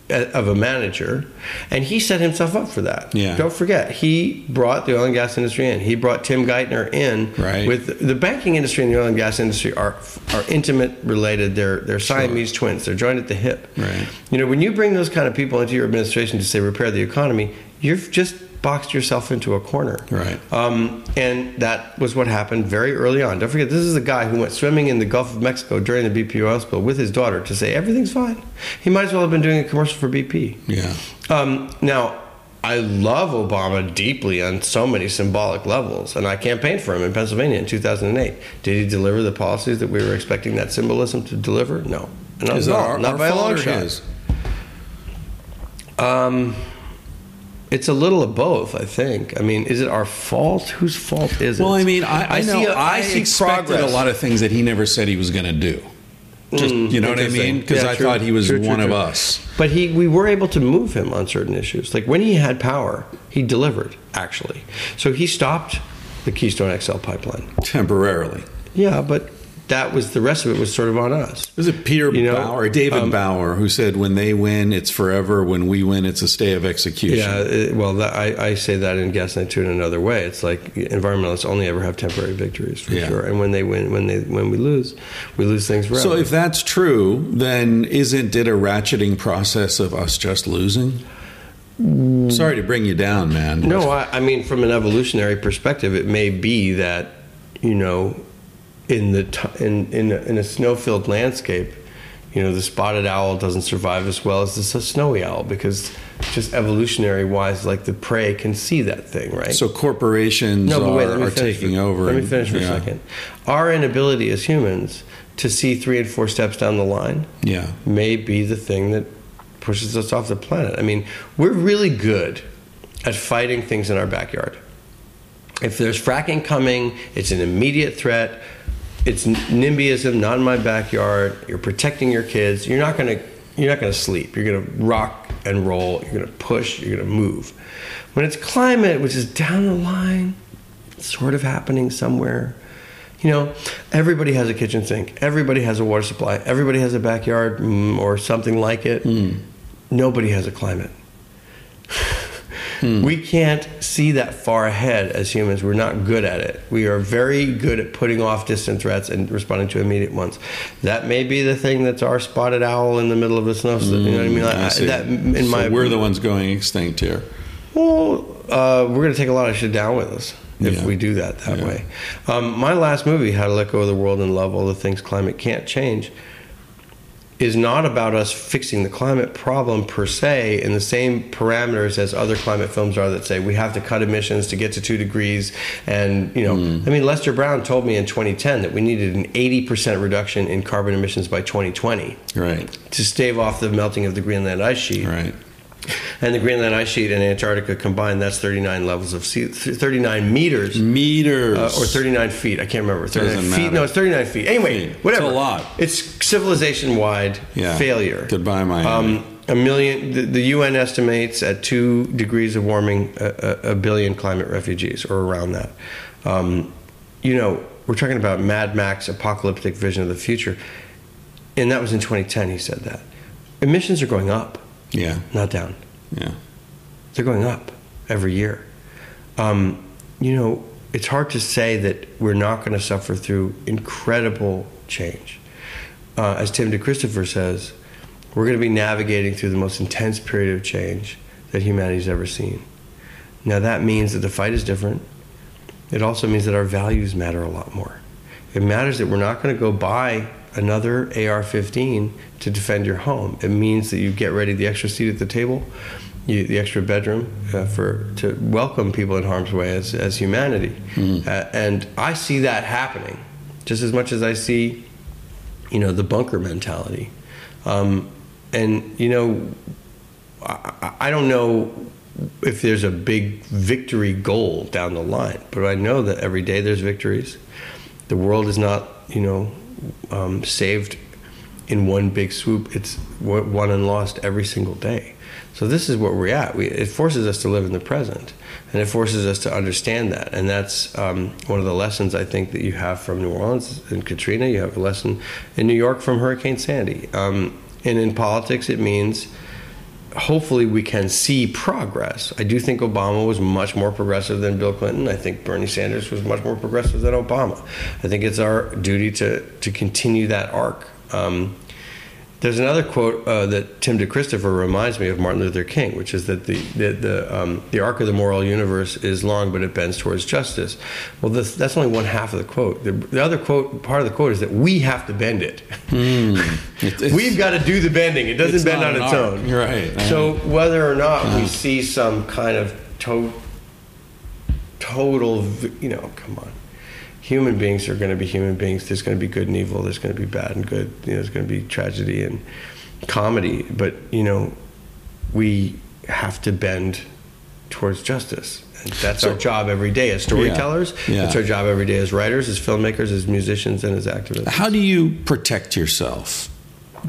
of a manager, and he set himself up for that. Yeah. Don't forget, he brought the oil and gas industry in. He brought Tim Geithner in. Right. With the banking industry and the oil and gas industry are are intimate related. They're they're Siamese twins. They're joined at the hip. Right. You know, when you bring those kind of people into your administration to say repair the economy, you've just boxed yourself into a corner. Right. Um, and that was what happened very early on. Don't forget, this is a guy who went swimming in the Gulf of Mexico during the BP oil spill with his daughter to say everything's fine. He might as well have been doing a commercial for BP. Yeah. Um, now, I love Obama deeply on so many symbolic levels, and I campaigned for him in Pennsylvania in 2008. Did he deliver the policies that we were expecting that symbolism to deliver? No. Not, Is at it our, Not our by a long shot. Um, it's a little of both, I think. I mean, is it our fault? Whose fault is it? Well, I mean, I, I, know see, a- I, see expected progress. a lot of things that he never said he was going to do. Just mm, you know what I mean? Because Yeah, I true. thought he was True, true, one of us. But he, we were able to move him on certain issues. Like when he had power, he delivered. Actually, so he stopped the Keystone XL pipeline. temporarily. Yeah, but that was the rest of it was sort of on us. Was it Peter You know, Brower, David um, Brower, who said, "When they win, it's forever. When we win, it's a stay of execution." Yeah, it, well, that, I, I say that in Gasland too in another way. It's like environmentalists only ever have temporary victories for Yeah. sure, and when they win, when they when we lose, we lose things forever. So if that's true, then isn't it a ratcheting process of us just losing? Sorry to bring you down, man. No, I, I mean, from an evolutionary perspective, it may be that you know, in the t- in in a, in a snow-filled landscape, you know, the spotted owl doesn't survive as well as the snowy owl because just evolutionary wise, like the prey can see that thing, right? So corporations no, but wait, are, are taking for, over. Let me and- finish for yeah. a second. Our inability as humans to see three and four steps down the line Yeah. may be the thing that pushes us off the planet. I mean, we're really good at fighting things in our backyard. If there's fracking coming, it's an immediate threat. It's NIMBYism, not in my backyard. You're protecting your kids. You're not gonna you're not gonna sleep. You're gonna rock and roll. You're gonna push. You're gonna move. When it's climate, which is down the line, sort of happening somewhere. You know, everybody has a kitchen sink. Everybody has a water supply. Everybody has a backyard mm, or something like it. Nobody has a climate. We can't see that far ahead as humans. We're not good at it. We are very good at putting off distant threats and responding to immediate ones. That may be the thing that's our spotted owl in the middle of a snowstorm. you know what I mean? Like, I that in so my we're the ones going extinct here. well, uh, we're going to take a lot of shit down with us if Yeah. we do that that Yeah. way. Um, my last movie, How to Let Go of the World and Love All the Things Climate Can't Change, is not about us fixing the climate problem per se in the same parameters as other climate films are that say we have to cut emissions to get to two degrees. And, you know, mm. I mean, Lester Brown told me in 2010 that we needed an 80% reduction in carbon emissions by 2020 Right. to stave off the melting of the Greenland ice sheet. Right. And the Greenland ice sheet and Antarctica combined, that's 39 levels of sea, 39 meters. Meters. Uh, or 39 feet. I can't remember. 39 Doesn't feet. matter. No, it's 39 feet. Anyway, Feet. whatever. It's a lot. It's civilization wide Yeah. failure. Goodbye, Miami. Um, a million. The, the UN estimates at two degrees of warming, a, a, a billion climate refugees, or around that. Um, you know, we're talking about Mad Max apocalyptic vision of the future, and that was in 2010. He said that emissions are going up, Yeah. not down. Yeah. They're going up every year. Um, you know, it's hard to say that we're not going to suffer through incredible change. Uh, as Tim DeChristopher says, we're going to be navigating through the most intense period of change that humanity's ever seen. Now, that means that the fight is different. It also means that our values matter a lot more. It matters that we're not going to go buy another AR 15 to defend your home. It means that you get ready the extra seat at the table, you, the extra bedroom uh, for to welcome people in harm's way as, as humanity. Uh, and I see that happening just as much as I see, you know, the bunker mentality. Um, and, you know, I- I don't know if there's a big victory goal down the line, but I know that every day there's victories. The world is not, you know, um, saved in one big swoop. It's won and lost every single day. So this is where we're at. We, it forces us to live in the present, and it forces us to understand that. And that's um, one of the lessons I think that you have from New Orleans and Katrina. You have a lesson in New York from Hurricane Sandy. Um, and in politics, it means hopefully we can see progress. I do think Obama was much more progressive than Bill Clinton. I think Bernie Sanders was much more progressive than Obama. I think it's our duty to to continue that arc. Um, there's another quote uh, that Tim DeChristopher reminds me of Martin Luther King, which is that the the the, um, the arc of the moral universe is long, but it bends towards justice. Well, this, that's only one half of the quote. The, the other quote, part of the quote, is that we have to bend it. It- it's- We've got to do the bending. It doesn't bend on its art. own. You're right. So whether or not we see some kind of to- total, you know, come on. Human beings are going to be human beings. There's going to be good and evil. There's going to be bad and good. You know, there's going to be tragedy and comedy. But you know, we have to bend towards justice. And that's So- our job every day as storytellers. Yeah. That's our job every day as writers, as filmmakers, as musicians, and as activists. How do you protect yourself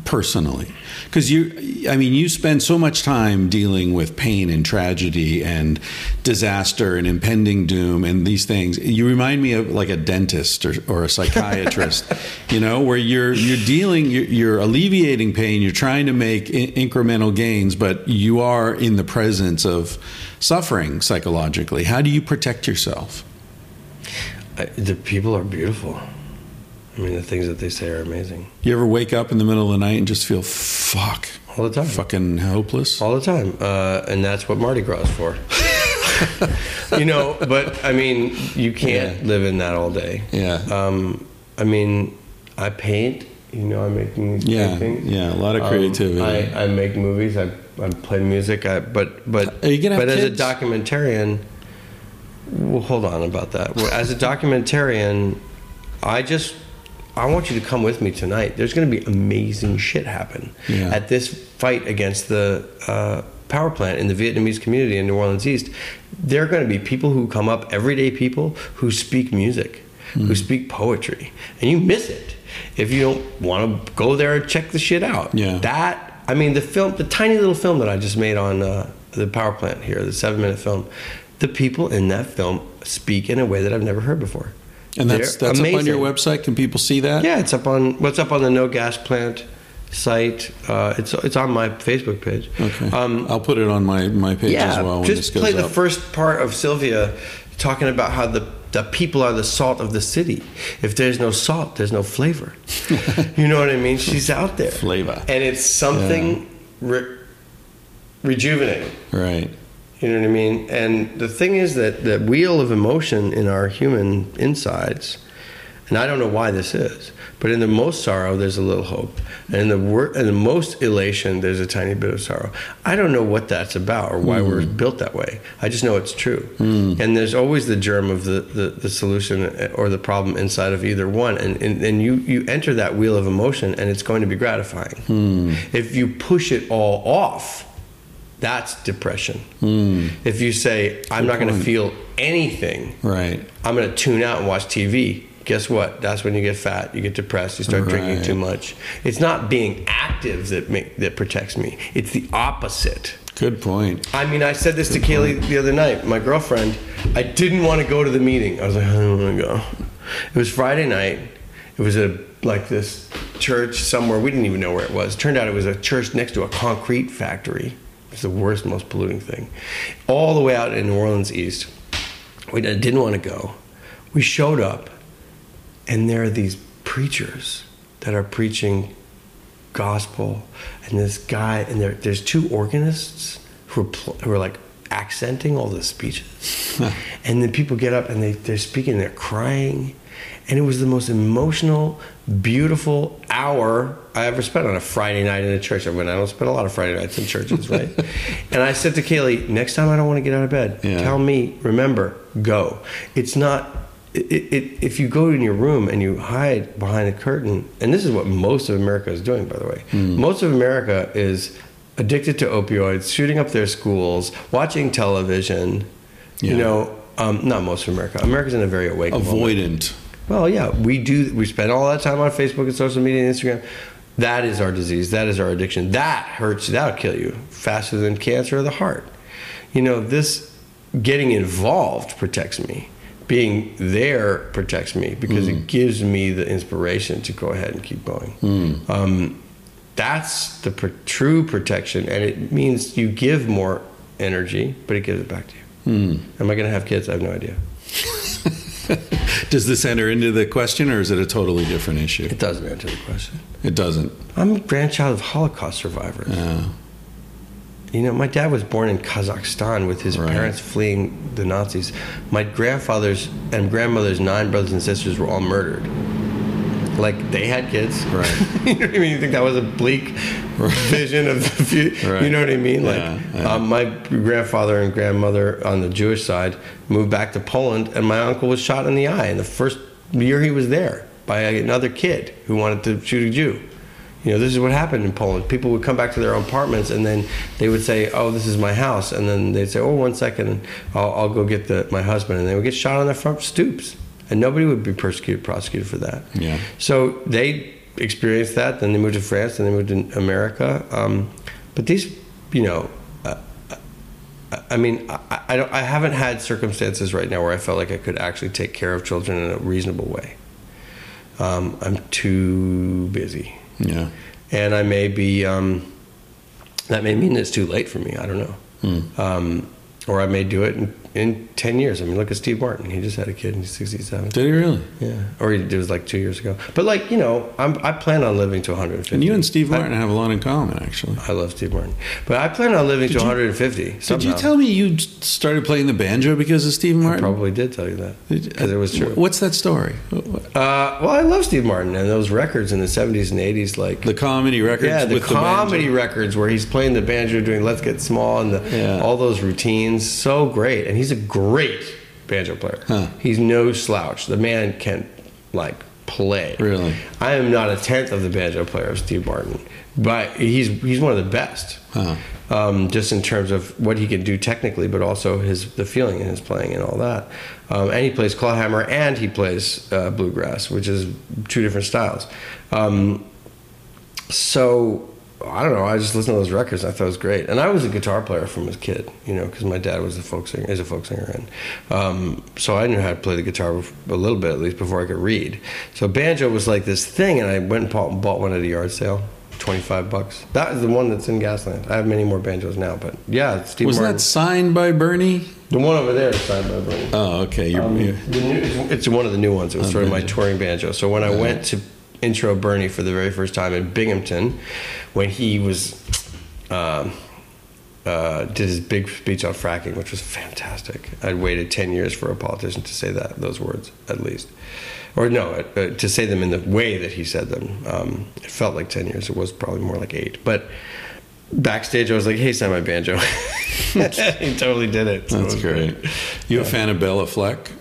personally? Because you, I mean, you spend so much time dealing with pain and tragedy and disaster and impending doom and these things. You remind me of like a dentist or, or a psychiatrist, you know, where you're you're dealing, you're, you're alleviating pain, you're trying to make I- incremental gains, but you are in the presence of suffering psychologically. How do you protect yourself? I, the people are beautiful. I mean, the things that they say are amazing You ever wake up in the middle of the night and just feel fuck, all the time. fucking hopeless? all the time, uh, and that's what Mardi Gras is for. you know, but I mean, you can't live in that all day. Yeah. Um, I mean, I paint. You know, I make music. Yeah, yeah, a lot of creativity. I, I make movies. I, I play music. I, but but Are you gonna have but as a documentarian, well, hold on about that. As a documentarian, I just I want you to come with me tonight. There's going to be amazing shit happen Yeah. at this fight against the uh, power plant in the Vietnamese community in New Orleans East. There are going to be people who come up, everyday people who speak music, Hmm. who speak poetry, and you miss it if you don't want to go there and check the shit out. Yeah. That I mean, the film, the tiny little film that I just made on uh, the power plant here, the seven minute film. The people in that film speak in a way that I've never heard before. And that's They're that's up on your website. Can people see that? Yeah, it's up on what's up on the No Gas Plant site. Uh, it's it's on my Facebook page. Okay. Um, I'll put it on my, my page yeah, as well when just play the up. first part of Sylvia talking about how the the people are the salt of the city. If there's no salt, there's no flavor. you know what I mean? She's out there. Flavor. And it's something re- rejuvenating. right. You know what I mean? And the thing is that the wheel of emotion in our human insides, and I don't know why this is, but in the most sorrow, there's a little hope. And in the, wor- in the most elation, there's a tiny bit of sorrow. I don't know what that's about or why we're hmm. built that way. I just know it's true. Hmm. And there's always the germ of the, the, the solution eh, or the problem inside of either one. And, and, and you, you enter that wheel of emotion, and it's going to be gratifying. Hmm. If you push it all off, that's depression. Hmm. If you say, I'm not going to feel anything, Right. I'm going to tune out and watch TV, guess what? That's when you get fat, you get depressed, you start drinking too much. It's not being active that make, that protects me. It's the opposite. Good point. I mean, I said this to Kaylee the other night, my girlfriend. I didn't want to go to the meeting. I was like, I don't want to go. It was Friday night. It was a like this church somewhere. We didn't even know where it was. Turned out it was a church next to a concrete factory. It's the worst, most polluting thing. All the way out in New Orleans East. We didn't want to go. We showed up, and there are these preachers that are preaching gospel, and this guy, and there, there's two organists who are, pl- who are like accenting all the speeches, and then people get up and they they're speaking, they're crying, and it was the most emotional, beautiful hour I ever spent on a Friday night in a church. I mean, I don't spend a lot of Friday nights in churches, right? and I said to Kaylee, next time I don't want to get out of bed, Yeah. tell me, remember, go. It's not. It, it, if you go in your room and you hide behind a curtain, and this is what most of America is doing, by the way, most of America is addicted to opioids, shooting up their schools, watching television. You know, um, not most of America. America's in a very awake moment. Well, yeah, we do. We spend all that time on Facebook and social media and Instagram. That is our disease. That is our addiction. That hurts. That'll kill you faster than cancer of the heart. You know, this getting involved protects me. Being there protects me because it hmm. gives me the inspiration to go ahead and keep going. Hmm. Um, that's the pr- true protection, and it means you give more energy, but it gives it back to you. Hmm. Am I going to have kids? I have no idea. Does this enter into the question, or is it a totally different issue? It doesn't answer the question. It doesn't. I'm a grandchild of Holocaust survivors. Uh, You know, my dad was born in Kazakhstan with his Right. parents fleeing the Nazis. My grandfather's and grandmother's nine brothers and sisters were all murdered. Like they had kids, Right. you know what I mean? You think that was a bleak vision of the future? Right. You know what I mean? Like Yeah, yeah. Um, my grandfather and grandmother on the Jewish side moved back to Poland, and my uncle was shot in the eye in the first year he was there by another kid who wanted to shoot a Jew. You know, this is what happened in Poland. People would come back to their apartments and then they would say, "Oh, this is my house," and then they'd say, "Oh, one second, I'll, I'll go get the, my husband," and they would get shot on their front stoops, and nobody would be persecuted, prosecuted for that. Yeah. So they experienced that. Then they moved to France. Then they moved to America. Um, but these, you know, uh, I- I mean, I, I, don't, I haven't had circumstances right now where I felt like I could actually take care of children in a reasonable way. Um, I'm too busy yeah. and I may be um, that may mean it's too late for me. I don't know, um, or I may do it in, in ten years. I mean, look at Steve Martin; he just had a kid, and he's sixty-seven. Did he really? Yeah, or he, it was like two years ago. But like you know, I'm, I plan on living to 150. And you and Steve I- Martin have a lot in common, actually. I, love Steve Martin, but I plan on living to you- 150. Did you tell me you started playing the banjo because of Steve I Martin? probably did tell you that because it was true. What's that story? Uh, well, I love Steve Martin and those records in the 70s and 80s, like The comedy records yeah, the comedy the records where he's playing the banjo, doing "Let's Get Small" and the, Yeah. all those routines. So great, and he's a great banjo player. Huh. He's no slouch. The man can like play. Really? I am not a tenth of the banjo player of Steve Martin, but he's he's one of the best. Huh. Um, just in terms of what he can do technically, but also his the feeling in his playing and all that. Um, and he plays clawhammer and he plays uh, bluegrass, which is two different styles. Um, so I don't know. I just listened to those records. I thought it was great, and I was a guitar player from a kid, you know, because my dad was a folk singer, is a folk singer, and um, so I knew how to play the guitar a little bit at least before I could read. So banjo was like this thing, and I went and bought, bought one at a yard sale. twenty five bucks. That is the one that's in Gasland. I have many more banjos now, but yeah, Steve Was Martin. that signed by Bernie? the one over there is signed by Bernie. Oh, okay. Um, new, it's, one of the new ones. It was Oh, sort of my touring banjo. So when I went to intro Bernie for the very first time in Binghamton, when he was um, uh, did his big speech on fracking, which was fantastic. I'd waited ten years for a politician to say that those words at least, or no, uh, to say them in the way that he said them. Um, it felt like ten years. It was probably more like eight, but. Backstage, I was like, "Hey, sign my banjo." he totally did it. So that's was great. You a fan of Béla Fleck?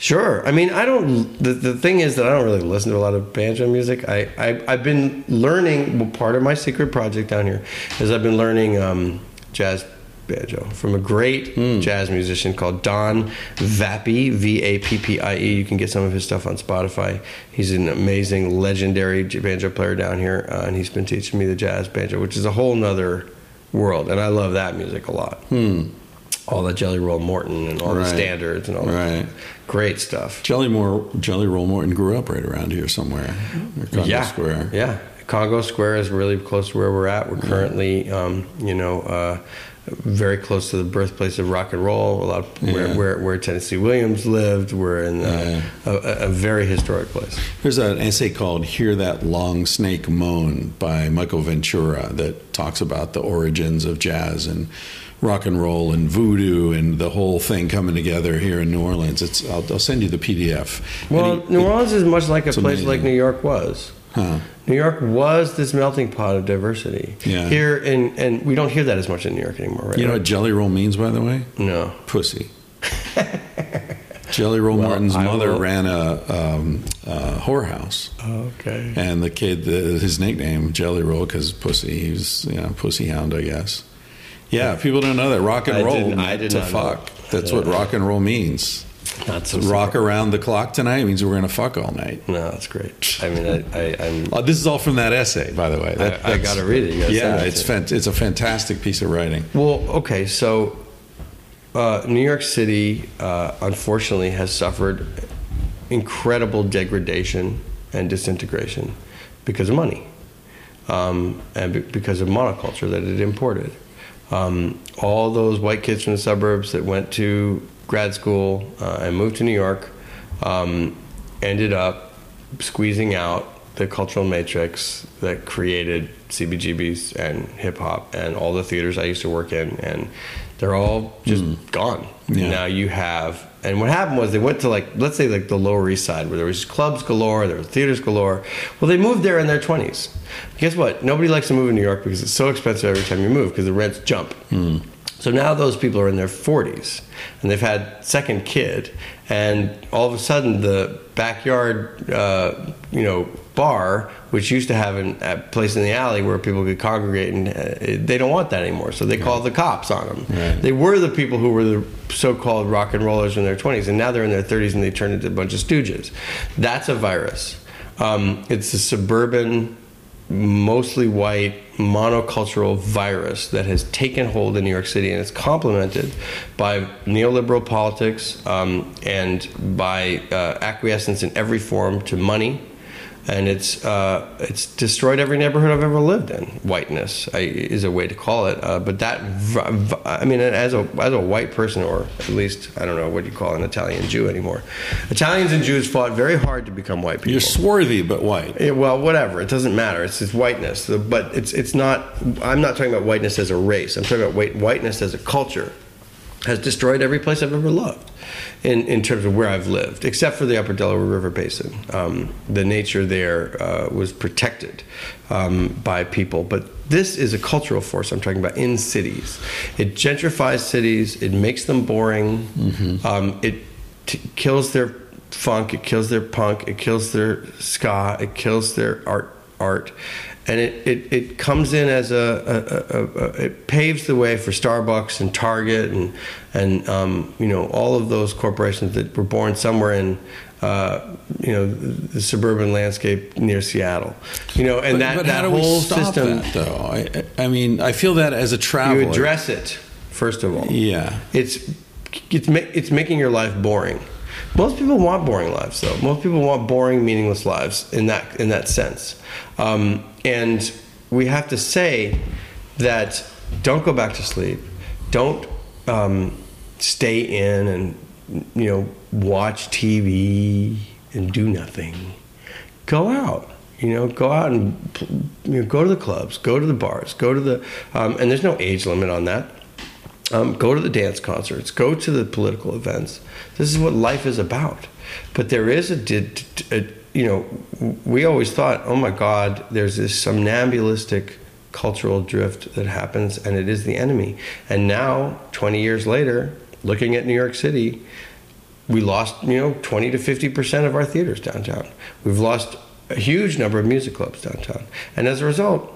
Sure. I mean, I don't. The, the thing is that I don't really listen to a lot of banjo music. I, I I've been learning. Well, part of my secret project down here is I've been learning um, jazz banjo from a great jazz musician called Don Vappie. V A P P I E. You can get some of his stuff on Spotify. He's an amazing, legendary banjo player down here, uh, and he's been teaching me the jazz banjo, which is a whole nother world, and I love that music a lot. All the Jelly Roll Morton and all the standards and all Right. that great stuff. Jelly Moore, Jelly Roll Morton grew up right around here somewhere. Congo yeah, Square. Yeah, Congo Square is really close to where we're at. We're currently, um, you know, uh, very close to the birthplace of rock and roll. A lot of where, Yeah. where, where Tennessee Williams lived. We're in uh, a, a, a very historic place. There's an essay called Hear That Long Snake Moan by Michael Ventura that talks about the origins of jazz and rock and roll and voodoo and the whole thing coming together here in New Orleans. It's I'll, I'll send you the PDF. Well, he- New Orleans is much like a it's place like. New York was. Huh. New York was this melting pot of diversity. Yeah. Here, in, and we don't hear that as much in New York anymore, right? You know what Jelly Roll means, by the way? No. Pussy. Jelly Roll Well, Morton's I mother will- ran a, um, a whorehouse. Okay. And the kid, the, his nickname Jelly Roll, because pussy, he was you know pussy hound, I guess. Yeah, people don't know that rock and I roll didn't- I did to know fuck. that. That's what rock and roll means. Not so Rock around the clock tonight means we're gonna fuck all night. No, that's great. I mean, I, I, I'm. Oh, this is all from that essay, by the way. That, I- I gotta read it. Yeah, it it's fant- it's a fantastic piece of writing. Well, okay, so uh, New York City, uh, unfortunately, has suffered incredible degradation and disintegration because of money um, and be- because of monoculture that it imported. Um, all those white kids from the suburbs that went to grad school uh, and moved to New York um, ended up squeezing out the cultural matrix that created CBGBs and hip hop and all the theaters I used to work in, and they're all just gone. Yeah. Now you have, and what happened was they went to like, let's say like the Lower East Side, where there was clubs galore, there were theaters galore. Well, they moved there in their twenties. Guess what? Nobody likes to move in New York because it's so expensive every time you move because the rents jump. So now those people are in their 40s and they've had second kid, and all of a sudden the backyard, uh, you know, bar, which used to have an, a place in the alley where people could congregate, and uh, they don't want that anymore. So they call the cops on them. Right. They were the people who were the so-called rock and rollers in their 20s, and now they're in their 30s and they turn into a bunch of stooges. That's a virus. Um, it's a suburban mostly white monocultural virus that has taken hold in New York City and it's complemented by neoliberal politics um, and by uh, acquiescence in every form to money. And it's uh, it's destroyed every neighborhood I've ever lived in. Whiteness I, is a way to call it, uh, but that I mean, as a as a white person, or at least I don't know what you call an Italian Jew anymore. Italians and Jews fought very hard to become white people. You're swarthy but white. Yeah, well, whatever. It doesn't matter. It's just whiteness. But it's it's not. I'm not talking about whiteness as a race. I'm talking about white, whiteness as a culture. Has destroyed every place I've ever loved, in in terms of where I've lived, except for the Upper Delaware River Basin. Um, the nature there uh, was protected um, by people, but this is a cultural force I'm talking about in cities. It gentrifies cities. It makes them boring. Um, it t- kills their funk. It kills their punk. It kills their ska. It kills their art. Art, and it, it, it comes in as a, a, a, a it paves the way for Starbucks and Target and and um, you know all of those corporations that were born somewhere in uh, you know the suburban landscape near Seattle. You know, and but, that but that whole system. that, though? I, I mean, I feel that as a traveler. You address it first of all. Yeah. It's it's it's making your life boring. Most people want boring lives, though. Most people want boring, meaningless lives in that in that sense. Um, and we have to say that don't go back to sleep, don't um, stay in and you know watch TV and do nothing. Go out. You know, go out and you know, go to the clubs, go to the bars, go to the, um, and there's no age limit on that. Um, go to the dance concerts, go to the political events. This is what life is about. But there is a, a you know, we always thought, oh my God, there's this somnambulistic cultural drift that happens, and it is the enemy. And now, 20 years later, looking at New York City, we lost, you know, 20 to 50 percent of our theaters downtown. We've lost a huge number of music clubs downtown, and as a result,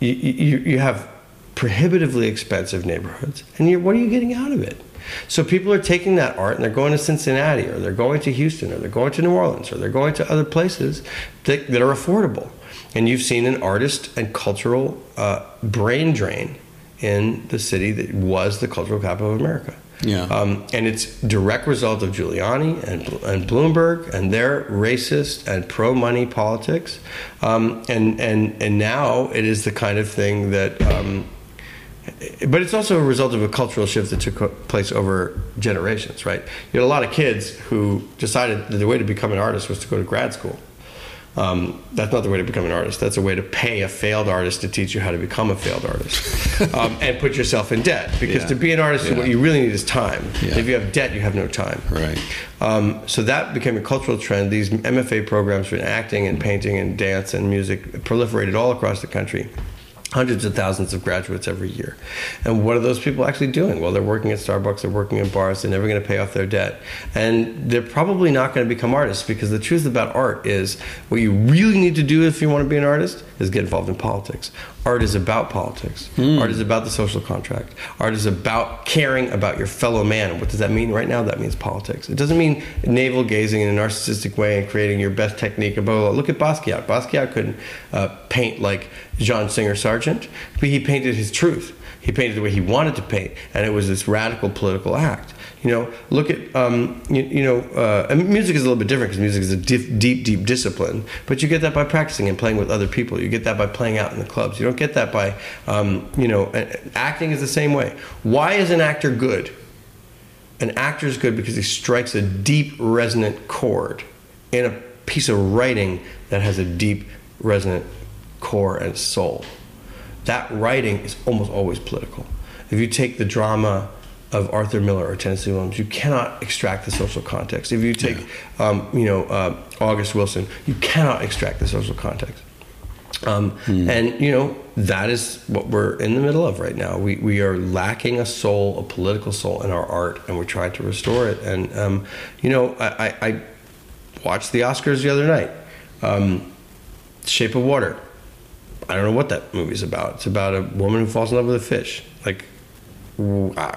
you, you, you have prohibitively expensive neighborhoods, and what are you getting out of it? So people are taking that art and they're going to Cincinnati, or they're going to Houston, or they're going to New Orleans, or they're going to other places that, that are affordable. And you've seen an artist and cultural uh, brain drain in the city that was the cultural capital of America. Yeah. Um, and it's direct result of Giuliani and, and Bloomberg and their racist and pro money politics. Um, and, and, and now it is the kind of thing that, um, but it's also a result of a cultural shift that took place over generations, right? You had a lot of kids who decided that the way to become an artist was to go to grad school. Um, that's not the way to become an artist. That's a way to pay a failed artist to teach you how to become a failed artist um, and put yourself in debt. Because Yeah. to be an artist, Yeah. what you really need is time. Yeah. If you have debt, you have no time. Right. Um, so that became a cultural trend. These MFA programs for acting and painting and dance and music proliferated all across the country. Hundreds of thousands of graduates every year. And what are those people actually doing? Well, they're working at Starbucks, they're working in bars, they're never going to pay off their debt. And they're probably not going to become artists because the truth about art is what you really need to do if you want to be an artist is get involved in politics. Art is about politics. Art is about the social contract. Art is about caring about your fellow man. What does that mean? Right now, that means politics. It doesn't mean navel gazing in a narcissistic way and creating your best technique. Blah, blah, blah. Look at Basquiat. Basquiat couldn't uh, paint like John Singer Sargent, but he painted his truth. He painted the way he wanted to paint, and it was this radical political act. You know, look at um, you, you know, uh, music is a little bit different because music is a deep, deep, deep discipline. But you get that by practicing and playing with other people. You get that by playing out in the clubs. You don't get that by, um, you know, acting is the same way. Why is an actor good? An actor is good because he strikes a deep, resonant chord in a piece of writing that has a deep, resonant core and soul. That writing is almost always political. If you take the drama of Arthur Miller or Tennessee Williams, you cannot extract the social context. If you take, um, you know, uh, August Wilson, you cannot extract the social context. Um, And you know that is what we're in the middle of right now. We we are lacking a soul, a political soul in our art, and we're trying to restore it. And um, you know, I, I, I watched the Oscars the other night. Um, Shape of Water. I don't know what that movie's about. It's about a woman who falls in love with a fish. Like, I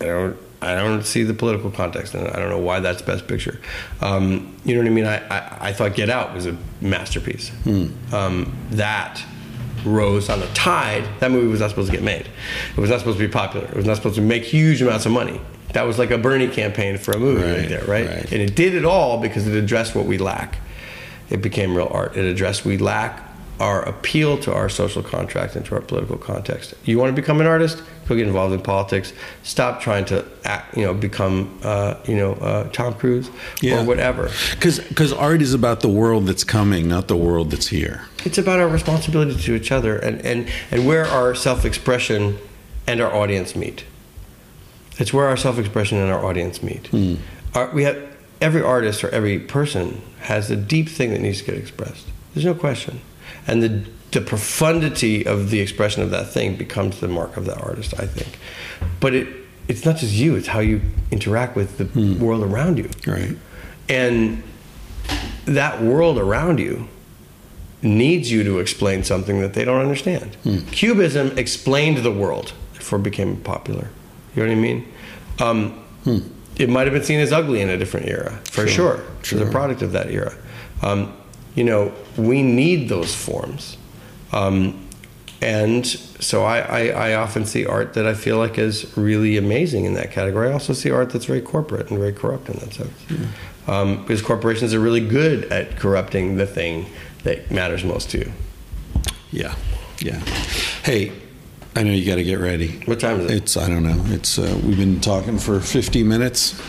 I don't. I don't see the political context, and I don't know why that's Best Picture. Um, you know what I mean? I, I, I thought Get Out was a masterpiece. Um, that rose on the tide. That movie was not supposed to get made. It was not supposed to be popular. It was not supposed to make huge amounts of money. That was like a Bernie campaign for a movie right, Right, there, right? right. And it did it all because it addressed what we lack. It became real art. It addressed we lack our appeal to our social contract and to our political context. You want to become an artist? Go get involved in politics. Stop trying to act, you know, become, uh, you know, uh, Tom Cruise Yeah. or whatever. Because art is about the world that's coming, not the world that's here. It's about our responsibility to each other and, and, and where our self expression and our audience meet. It's where our self expression and our audience meet. Our, we have every artist or every person has a deep thing that needs to get expressed. There's no question, and the the profundity of the expression of that thing becomes the mark of that artist. I think, but it it's not just you; it's how you interact with the world around you. Right. And that world around you needs you to explain something that they don't understand. Cubism explained the world before it became popular. You know what I mean? Um, It might have been seen as ugly in a different era, for sure. Sure, It's sure. a product of that era. Um, you know, we need those forms. Um, and so I, I, I often see art that I feel like is really amazing in that category. I also see art that's very corporate and very corrupt in that sense. Um, because corporations are really good at corrupting the thing that matters most to you. Yeah. Yeah. Hey, I know you got to get ready. What time is it? It's I don't know. It's uh, we've been talking for 50 minutes.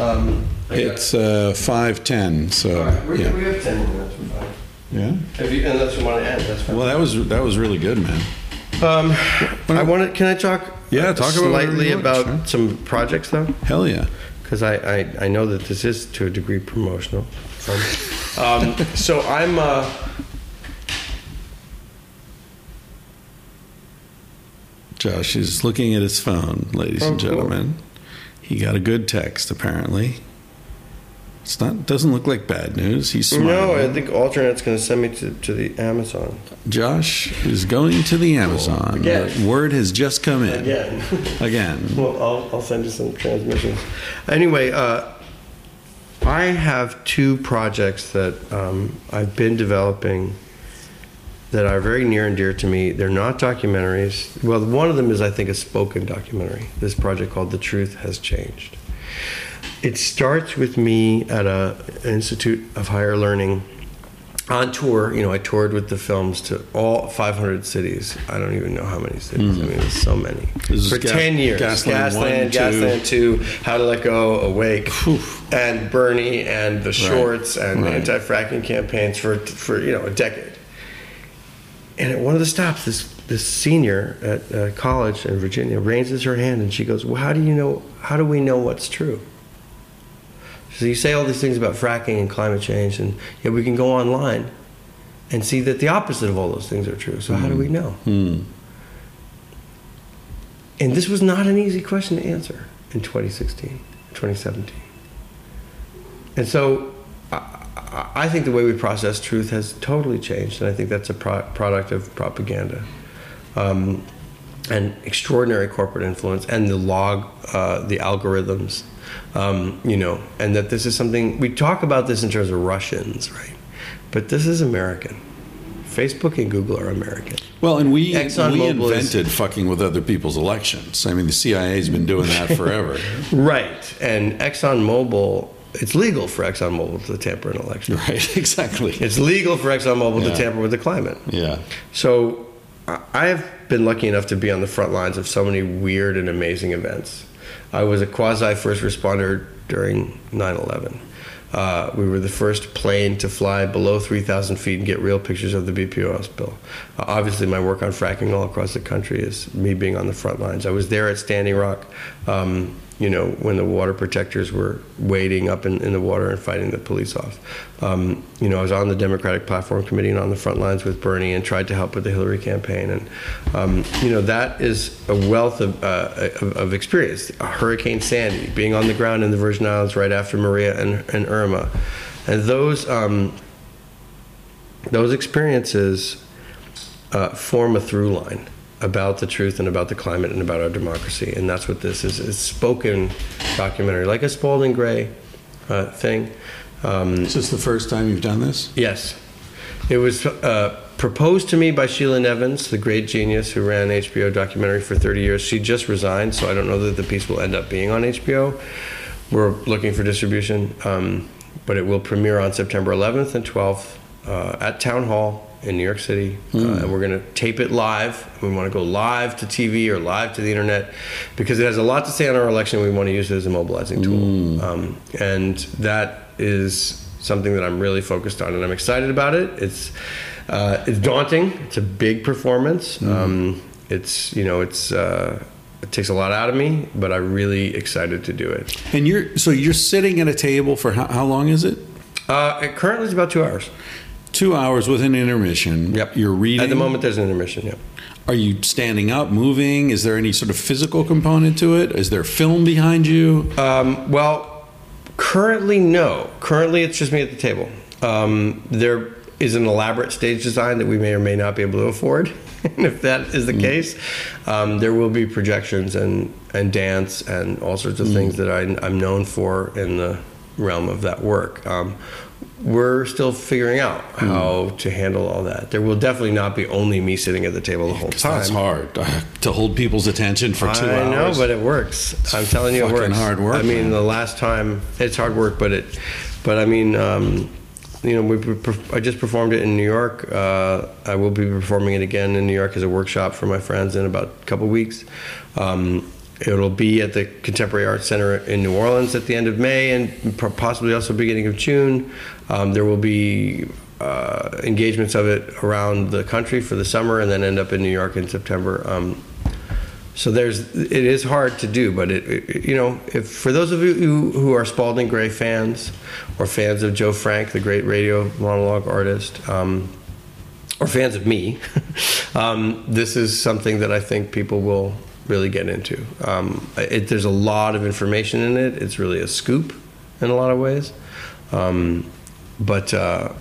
Um, It's uh, 5:10. So we, yeah. we have 10 minutes. We're fine. Yeah. If you, unless you want to end, that's fine. Well, that was that was really good, man. Um, I want to. Can I talk? Yeah, talk about slightly want, about sure. some projects though, Hell yeah. because I, I I know that this is to a degree promotional. Um, um, so I'm. Uh, Josh is looking at his phone, ladies Oh, and cool. gentlemen. He got a good text apparently. It's not doesn't look like bad news. He's smiling. no, I think Alternet's going to send me to, to the Amazon Josh is going to the Amazon. Again. The word has just come in. again. Again. Well, I'll, I'll send you some transmissions. Anyway, uh, I have two projects that um, I've been developing that are very near and dear to me. They're not documentaries. Well, one of them is, I think, a spoken documentary. This project called "The Truth Has Changed." It starts with me at a an Institute of Higher Learning on tour. You know, I toured with the films to all 500 cities. I don't even know how many cities. I mean, it's so many. This is for Gas- 10 years. Gasland Gasland, two. Gasland Two, How to Let Go, Awake, Oof. and Bernie, and the shorts and right. anti-fracking campaigns for for you know a decade. And at one of the stops, this this senior at uh, college in Virginia raises her hand and she goes, "Well, how do you know? How do we know what's true?" So you say all these things about fracking and climate change, and yet we can go online and see that the opposite of all those things are true. So how do we know? Hmm. And this was not an easy question to answer in 2016, 2017. And so I, I- I think the way we process truth has totally changed, and I think that's a pro- product of propaganda. Um, and extraordinary corporate influence and the log, uh, the algorithms, um, you know, and that this is something we talk about this in terms of Russians, right? But this is American. Facebook and Google are American. Well, and we ExxonMobil we is- invented fucking with other people's elections. I mean, the CIA's been doing that forever. Right. And ExxonMobil, it's legal for ExxonMobil to tamper an election. right, exactly. It's legal for ExxonMobil Yeah. to tamper with the climate. Yeah. So I- I have been lucky enough to be on the front lines of so many weird and amazing events. I was a quasi first responder during 9 11. Uh, we were the first plane to fly below 3,000 feet and get real pictures of the BP oil spill. Uh, obviously, my work on fracking all across the country is me being on the front lines. I was there at Standing Rock, um, you know, when the water protectors were wading up in, in the water and fighting the police off. Um, you know, I was on the Democratic Platform Committee and on the front lines with Bernie and tried to help with the Hillary campaign. And, um, you know, that is a wealth of, uh, of, of experience. Hurricane Sandy, being on the ground in the Virgin Islands right after Maria and, and Irma. And those, um, those experiences uh, form a through line about the truth and about the climate and about our democracy. And that's what this is. It's spoken documentary, like a Spalding Gray uh, thing. Um, Is this the first time you've done this? Yes. It was uh, proposed to me by Sheila Nevins, the great genius who ran HBO documentary for 30 years. She just resigned, so I don't know that the piece will end up being on HBO. We're looking for distribution, um, but it will premiere on September 11th and 12th uh, at Town Hall in New York City. Uh, and we're going to tape it live. We want to go live to TV or live to the internet because it has a lot to say on our election. We want to use it as a mobilizing tool. Um, and that is something that I'm really focused on, and I'm excited about it. It's uh, it's daunting. It's a big performance. Um, it's you know it's uh, it takes a lot out of me, but I'm really excited to do it. And you're so you're sitting at a table for how, how long is it? Uh, it currently, it's about two hours. Two hours with an intermission. Yep. You're reading. At the moment, there's an intermission. Yep. Are you standing up, moving? Is there any sort of physical component to it? Is there film behind you? Um, well, currently, no. Currently, it's just me at the table. Um, there is an elaborate stage design that we may or may not be able to afford. and if that is the case, um, there will be projections and, and dance and all sorts of things that I, I'm known for in the realm of that work. Um, we're still figuring out how to handle all that. There will definitely not be only me sitting at the table the whole time. That's hard uh, to hold people's attention for two I know, but it works. I'm telling you, it works. hard work, I mean, man. the last time it's hard work, but it, but I mean, um, you know, we, I just performed it in New York. Uh, I will be performing it again in New York as a workshop for my friends in about a couple weeks. Um, it'll be at the Contemporary Arts Center in New Orleans at the end of May and possibly also beginning of June. Um, there will be uh, engagements of it around the country for the summer and then end up in New York in September. Um, so there's it is hard to do, but it, it- you know if for those of you who, are Spalding Gray fans or fans of Joe Frank, the great radio monologue artist, um, or fans of me, um, this is something that I think people will really get into. Um, it, there's a lot of information in it. It's really a scoop in a lot of ways, um, but uh,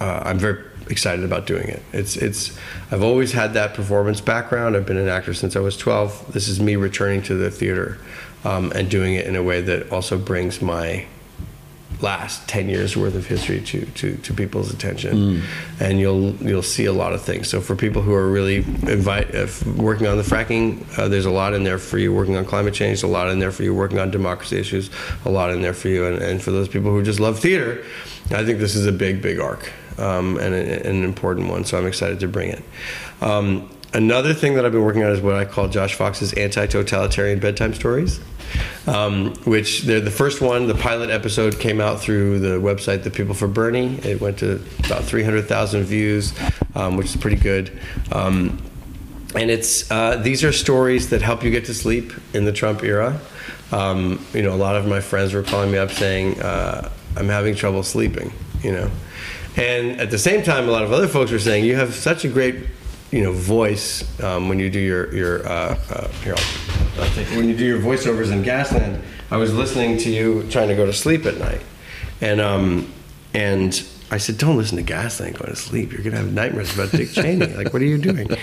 uh, I'm very excited about doing it. It's it's I've always had that performance background. I've been an actor since I was 12. This is me returning to the theater um, and doing it in a way that also brings my last 10 years worth of history to, to, to people's attention. And you'll you'll see a lot of things. So for people who are really invite if working on the fracking uh, there's a lot in there for you working on climate change a lot in there for you working on democracy issues a lot in there for you. And, and for those people who just love theater I think this is a big big arc um, and a, an important one so I'm excited to bring it. Um, another thing that I've been working on is what I call Josh Fox's anti-totalitarian bedtime stories um, which they're the first one. The pilot episode came out through the website, The People for Bernie. It went to about 300,000 views, um, which is pretty good. Um, and it's uh, these are stories that help you get to sleep in the Trump era. Um, you know, a lot of my friends were calling me up saying, uh, "I'm having trouble sleeping." You know, and at the same time, a lot of other folks were saying, "You have such a great." You know, voice um, when you do your your uh, uh, here, I'll, I'll take, when you do your voiceovers in Gasland. I was listening to you trying to go to sleep at night, and um, and I said, "Don't listen to Gasland going to sleep. You're gonna have nightmares about Dick Cheney. like, what are you doing?"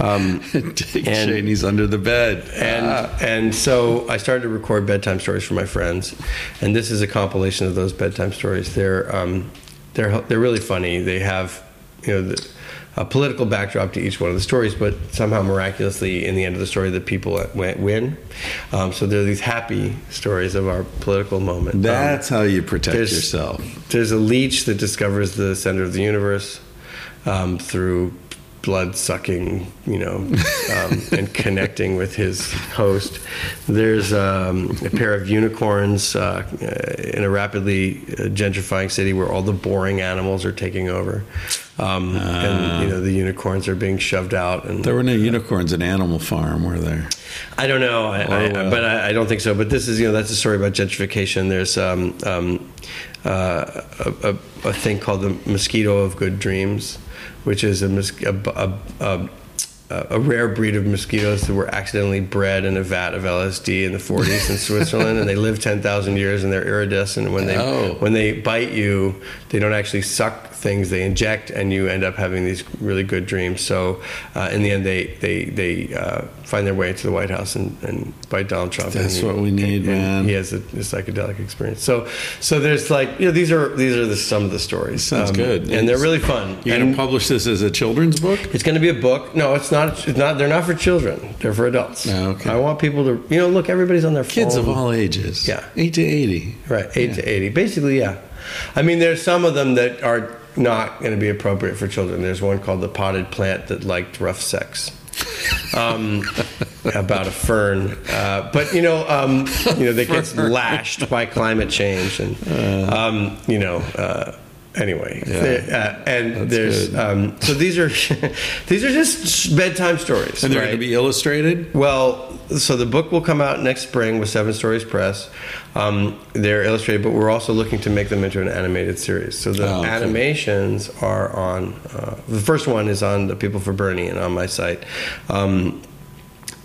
Um, Dick and- Cheney's under the bed. and and so I started to record bedtime stories for my friends, and this is a compilation of those bedtime stories. They're um, they're they're really funny. They have you know the, a political backdrop to each one of the stories, but somehow miraculously, in the end of the story, the people win. win. Um, so there are these happy stories of our political moment. Um, That's how you protect there's- yourself. there's a leech that discovers the center of the universe um, through blood sucking, you know, um, and connecting with his host. There's um, a pair of unicorns uh, in a rapidly uh, gentrifying city where all the boring animals are taking over, um, and you know the unicorns are being shoved out. And There were no unicorns in Animal Farm, were there? I don't know, I, I, well. but I, I don't think so. But this is, you know, that's a story about gentrification. There's um, um, uh, a, a, a thing called the mosquito of good dreams, which is a, mos- a, a, a, a rare breed of mosquitoes that were accidentally bred in a vat of LSD in the 40s in Switzerland, and they live 10,000 years and they're iridescent. And when they Oh. when they bite you, they don't actually suck things; they inject, and you end up having these really good dreams. So, uh, in the end, they they they uh, find their way into the White House and, and bite Donald Trump. That's and what we need, and man. He has a, a psychedelic experience. So, so there's like you know these are these are the, some of the stories. Sounds Um, good. and they're really fun. You're going to publish this as a children's book? it's going to be a book. No, it's not. It's not. They're not for children. They're for adults. Oh, okay. I want people to you know look. Everybody's on their Kids phone. of all ages. Yeah. 8 to 80. Right, eight to eighty. Basically, yeah. I mean, there's some of them that are not going to be appropriate for children. There's one called the potted plant that liked rough sex. Um, about a fern, uh, but you know, um, you know, that gets lashed by climate change, and um, you know, uh, anyway, there- uh, and there's um, so these are these are just bedtime stories, And they're right? going to be illustrated? Well, so the book will come out next spring with Seven Stories Press. Um, they're illustrated, but we're also looking to make them into an animated series. So the Oh, okay. animations are on. Uh, the first one is on the People for Bernie and on my site. Um,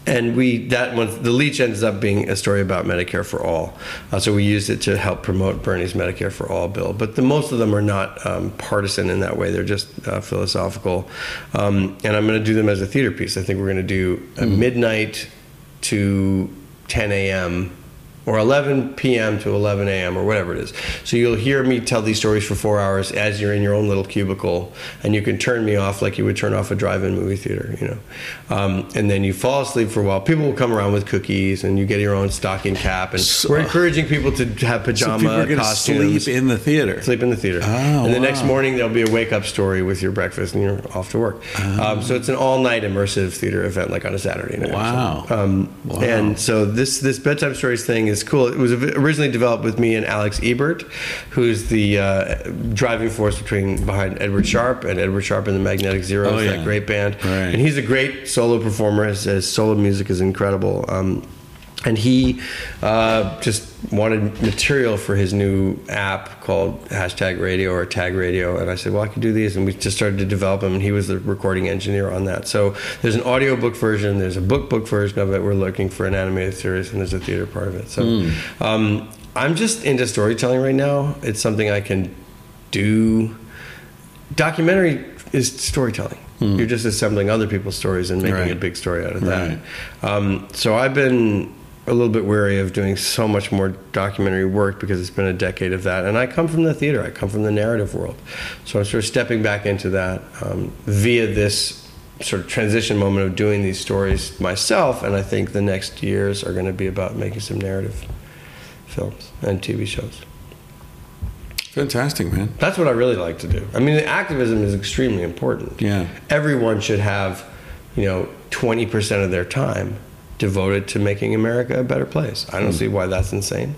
and we that one the leech ends up being a story about Medicare for all. Uh, so we used it to help promote Bernie's Medicare for all bill. But the most of them are not um, partisan in that way. They're just uh, philosophical. Um, and I'm going to do them as a theater piece. I think we're going to do a midnight to 10 a.m. or 11 p.m. to 11 a.m. or whatever it is. So you'll hear me tell these stories for four hours as you're in your own little cubicle, and you can turn me off like you would turn off a drive-in movie theater, you know. Um, and then you fall asleep for a while. People will come around with cookies, and you get your own stocking cap. And we're encouraging people to have So pajama people are going to costumes. sleep in the theater. Sleep in the theater. Oh, and the next morning there'll be a wake up story with your breakfast and you're off to work. Um, so it's an all night immersive theater event, like on a Saturday night. Wow. Um, Wow. And so this this bedtime stories thing is cool. It was originally developed with me and Alex Ebert, who's the uh, driving force between behind Edward Sharpe and Edward Sharpe and the Magnetic Zeros, Oh, yeah. that great band. Right. And he's a great solo performer. His, his solo music is incredible. Um, and he uh, just wanted material for his new app called hashtag radio or tag radio. And i said well i can do these. And we just started to develop them. And he was the recording engineer on that. So there's an audiobook version. There's a book book version of it. We're looking for an animated series. And there's a theater part of it. So um, i'm just into storytelling right now. It's something i can do. Documentary is storytelling. You're just assembling other people's stories and making Right. a big story out of Right. that. Um, so I've been a little bit wary of doing so much more documentary work because it's been a decade of that. And I come from the theater. I come from the narrative world. So I'm sort of stepping back into that um, via this sort of transition moment of doing these stories myself. And I think the next years are going to be about making some narrative films and TV shows. Fantastic, man. That's what I really like to do. I mean, the activism is extremely important. Yeah. Everyone should have, you know, 20% of their time devoted to making America a better place. I don't see why that's insane.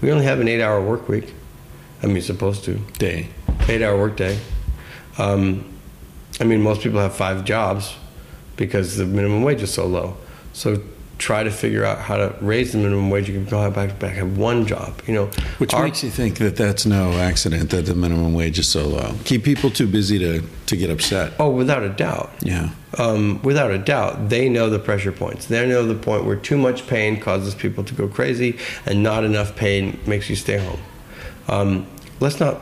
We only have an eight hour work week. I mean, supposed to. Day. Eight hour work day. Um, I mean, most people have five jobs because the minimum wage is so low. So try to figure out how to raise the minimum wage. You can go back, back have one job, you know. Which Our- makes you think that that's no accident that the minimum wage is so low. Keep people too busy to, to get upset. Oh, without a doubt. Yeah. um, without a doubt, they know the pressure points. They know the point where too much pain causes people to go crazy, and not enough pain makes you stay home. Um, let's not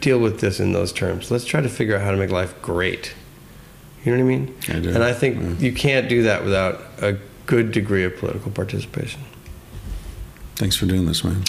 deal with this in those terms. Let's try to figure out how to make life great. You know what I mean? I do. And I think you can't do that without a good degree of political participation. Thanks for doing this, man.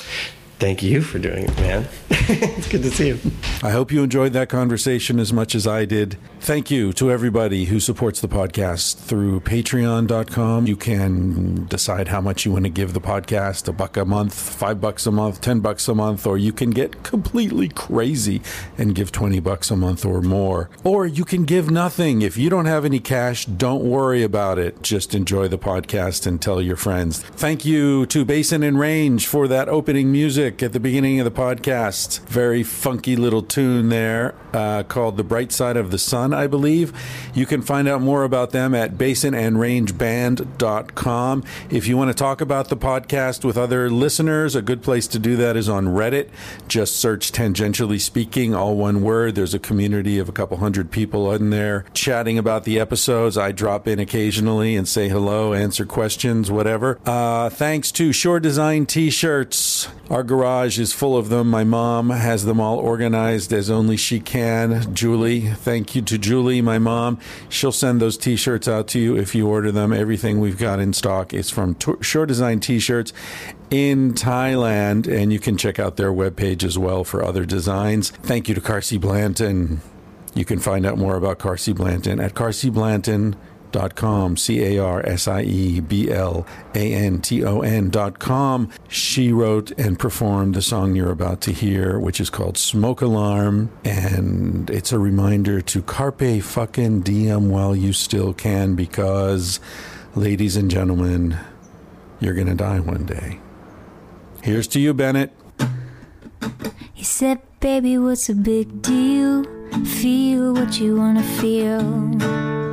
Thank you for doing it, man. it's good to see you. I hope you enjoyed that conversation as much as I did. Thank you to everybody who supports the podcast through patreon.com. You can decide how much you want to give the podcast a buck a month, five bucks a month, 10 bucks a month, or you can get completely crazy and give 20 bucks a month or more. Or you can give nothing. If you don't have any cash, don't worry about it. Just enjoy the podcast and tell your friends. Thank you to Basin and Range for that opening music at the beginning of the podcast. Very funky little tune there uh, called The Bright Side of the Sun, I believe. You can find out more about them at basinandrangeband.com. If you want to talk about the podcast with other listeners, a good place to do that is on Reddit. Just search Tangentially Speaking, all one word. There's a community of a couple hundred people in there chatting about the episodes. I drop in occasionally and say hello, answer questions, whatever. Uh, thanks to Shore Design t shirts. Our garage is full of them. My mom has them all organized as only she can. Julie, thank you to Julie, my mom. She'll send those t shirts out to you if you order them. Everything we've got in stock is from T- Shore Design t shirts in Thailand, and you can check out their webpage as well for other designs. Thank you to Carsie Blanton. You can find out more about Carsie Blanton at carsieblanton.com, C A R S I E B L A N T O N.com. She wrote and performed the song you're about to hear, which is called Smoke Alarm. And it's a reminder to carpe fucking diem while you still can, because, ladies and gentlemen, you're going to die one day. Here's to you, Bennett. He said, Baby, what's a big deal? Feel what you wanna feel.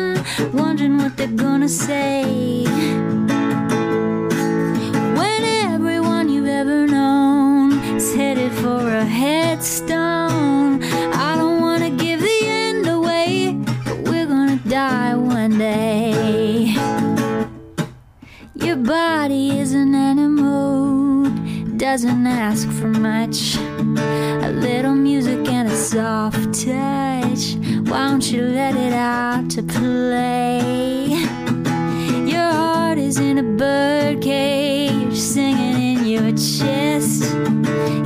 wondering what they're gonna say. When everyone you've ever known is headed for a headstone, I don't wanna give the end away, but we're gonna die one day. Your body is an animal, doesn't ask for much. A little music and a soft touch why don't you let it out to play? Your heart is in a bird cage, singing in your chest.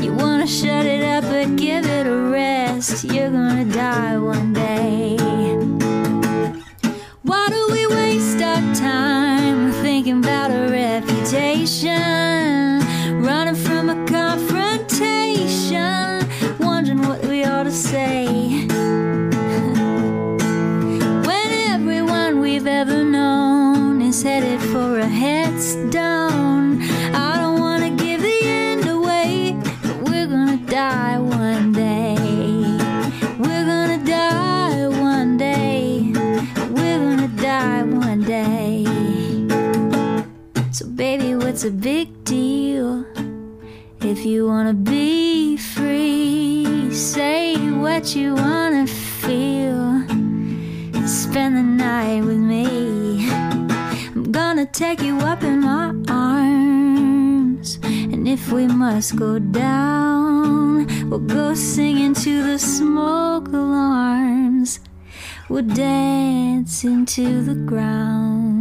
You wanna shut it up, but give it a rest. You're gonna die one day. Why do we waste our time thinking about a reputation? Headed for a headstone, I don't wanna give the end away, but we're gonna die one day. We're gonna die one day. We're gonna die one day. So, baby, what's a big deal? If you wanna be free, say what you wanna feel. Spend the night with me. Gonna take you up in my arms. And if we must go down, we'll go singing to the smoke alarms. We'll dance into the ground.